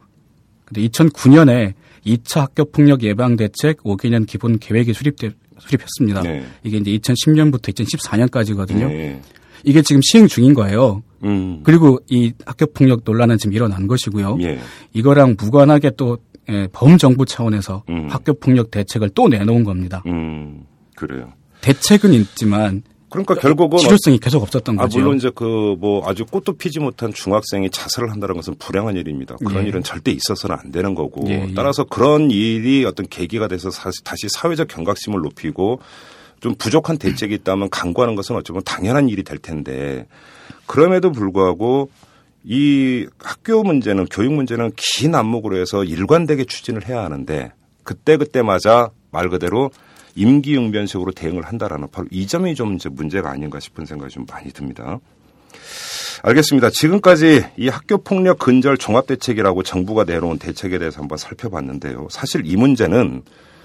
근데 2009년에 2차 학교 폭력 예방 대책 5개년 기본 계획이 수립돼 수립했습니다. 네. 이게 이제 2010년부터 2014년까지거든요. 네. 이게 지금 시행 중인 거예요. 음. 그리고 이 학교 폭력 논란은 지금 일어난 것이고요. 예. 이거랑 무관하게 또 예, 범정부 차원에서 음. 학교 폭력 대책을 또 내놓은 겁니다. 음. 그래요. 대책은 있지만 그러니까 결국은 실효성이 계속 없었던 아, 거죠. 물론 이제 그 뭐 아주 꽃도 피지 못한 중학생이 자살을 한다는 것은 불행한 일입니다. 그런 예. 일은 절대 있어서는 안 되는 거고 예, 예. 따라서 그런 일이 어떤 계기가 돼서 사- 다시 사회적 경각심을 높이고 좀 부족한 대책이 있다면 강구하는 것은 어쩌면 당연한 일이 될 텐데 그럼에도 불구하고 이 학교 문제는 교육 문제는 긴 안목으로 해서 일관되게 추진을 해야 하는데 그때 그때마다 말 그대로 임기응변식으로 대응을 한다라는 바로 이 점이 좀 이제 문제가 아닌가 싶은 생각이 좀 많이 듭니다. 알겠습니다. 지금까지 이 학교 폭력 근절 종합 대책이라고 정부가 내놓은 대책에 대해서 한번 살펴봤는데요. 사실 이 문제는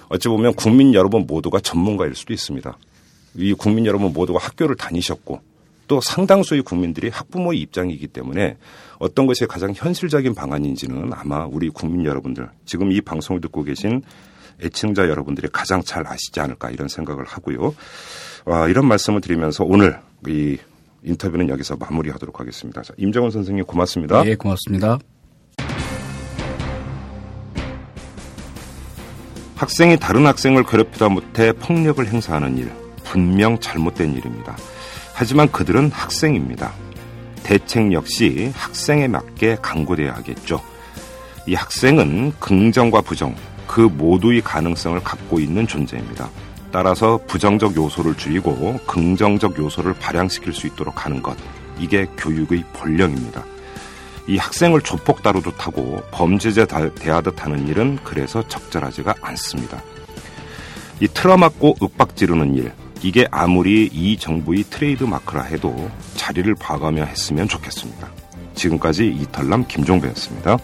어찌 보면 국민 여러분 모두가 전문가일 수도 있습니다. 이 국민 여러분 모두가 학교를 다니셨고 또 상당수의 국민들이 학부모의 입장이기 때문에 어떤 것이 가장 현실적인 방안인지는 아마 우리 국민 여러분들 지금 이 방송을 듣고 계신 애청자 여러분들이 가장 잘 아시지 않을까 이런 생각을 하고요. 아, 이런 말씀을 드리면서 오늘 이 인터뷰는 여기서 마무리하도록 하겠습니다. 자, 임정원 선생님 고맙습니다. 예, 고맙습니다. 학생이 다른 학생을 괴롭히다 못해 폭력을 행사하는 일, 분명 잘못된 일입니다. 하지만 그들은 학생입니다. 대책 역시 학생에 맞게 강구돼야 하겠죠. 이 학생은 긍정과 부정, 그 모두의 가능성을 갖고 있는 존재입니다. 따라서 부정적 요소를 줄이고 긍정적 요소를 발양시킬 수 있도록 하는 것, 이게 교육의 본령입니다. 이 학생을 조폭 다루듯 하고 범죄자 대하듯 하는 일은 그래서 적절하지가 않습니다. 이 틀어막고 윽박 지르는 일, 이게 아무리 이 정부의 트레이드 마크라 해도 자리를 봐가며 했으면 좋겠습니다. 지금까지 이탈남 김종배였습니다.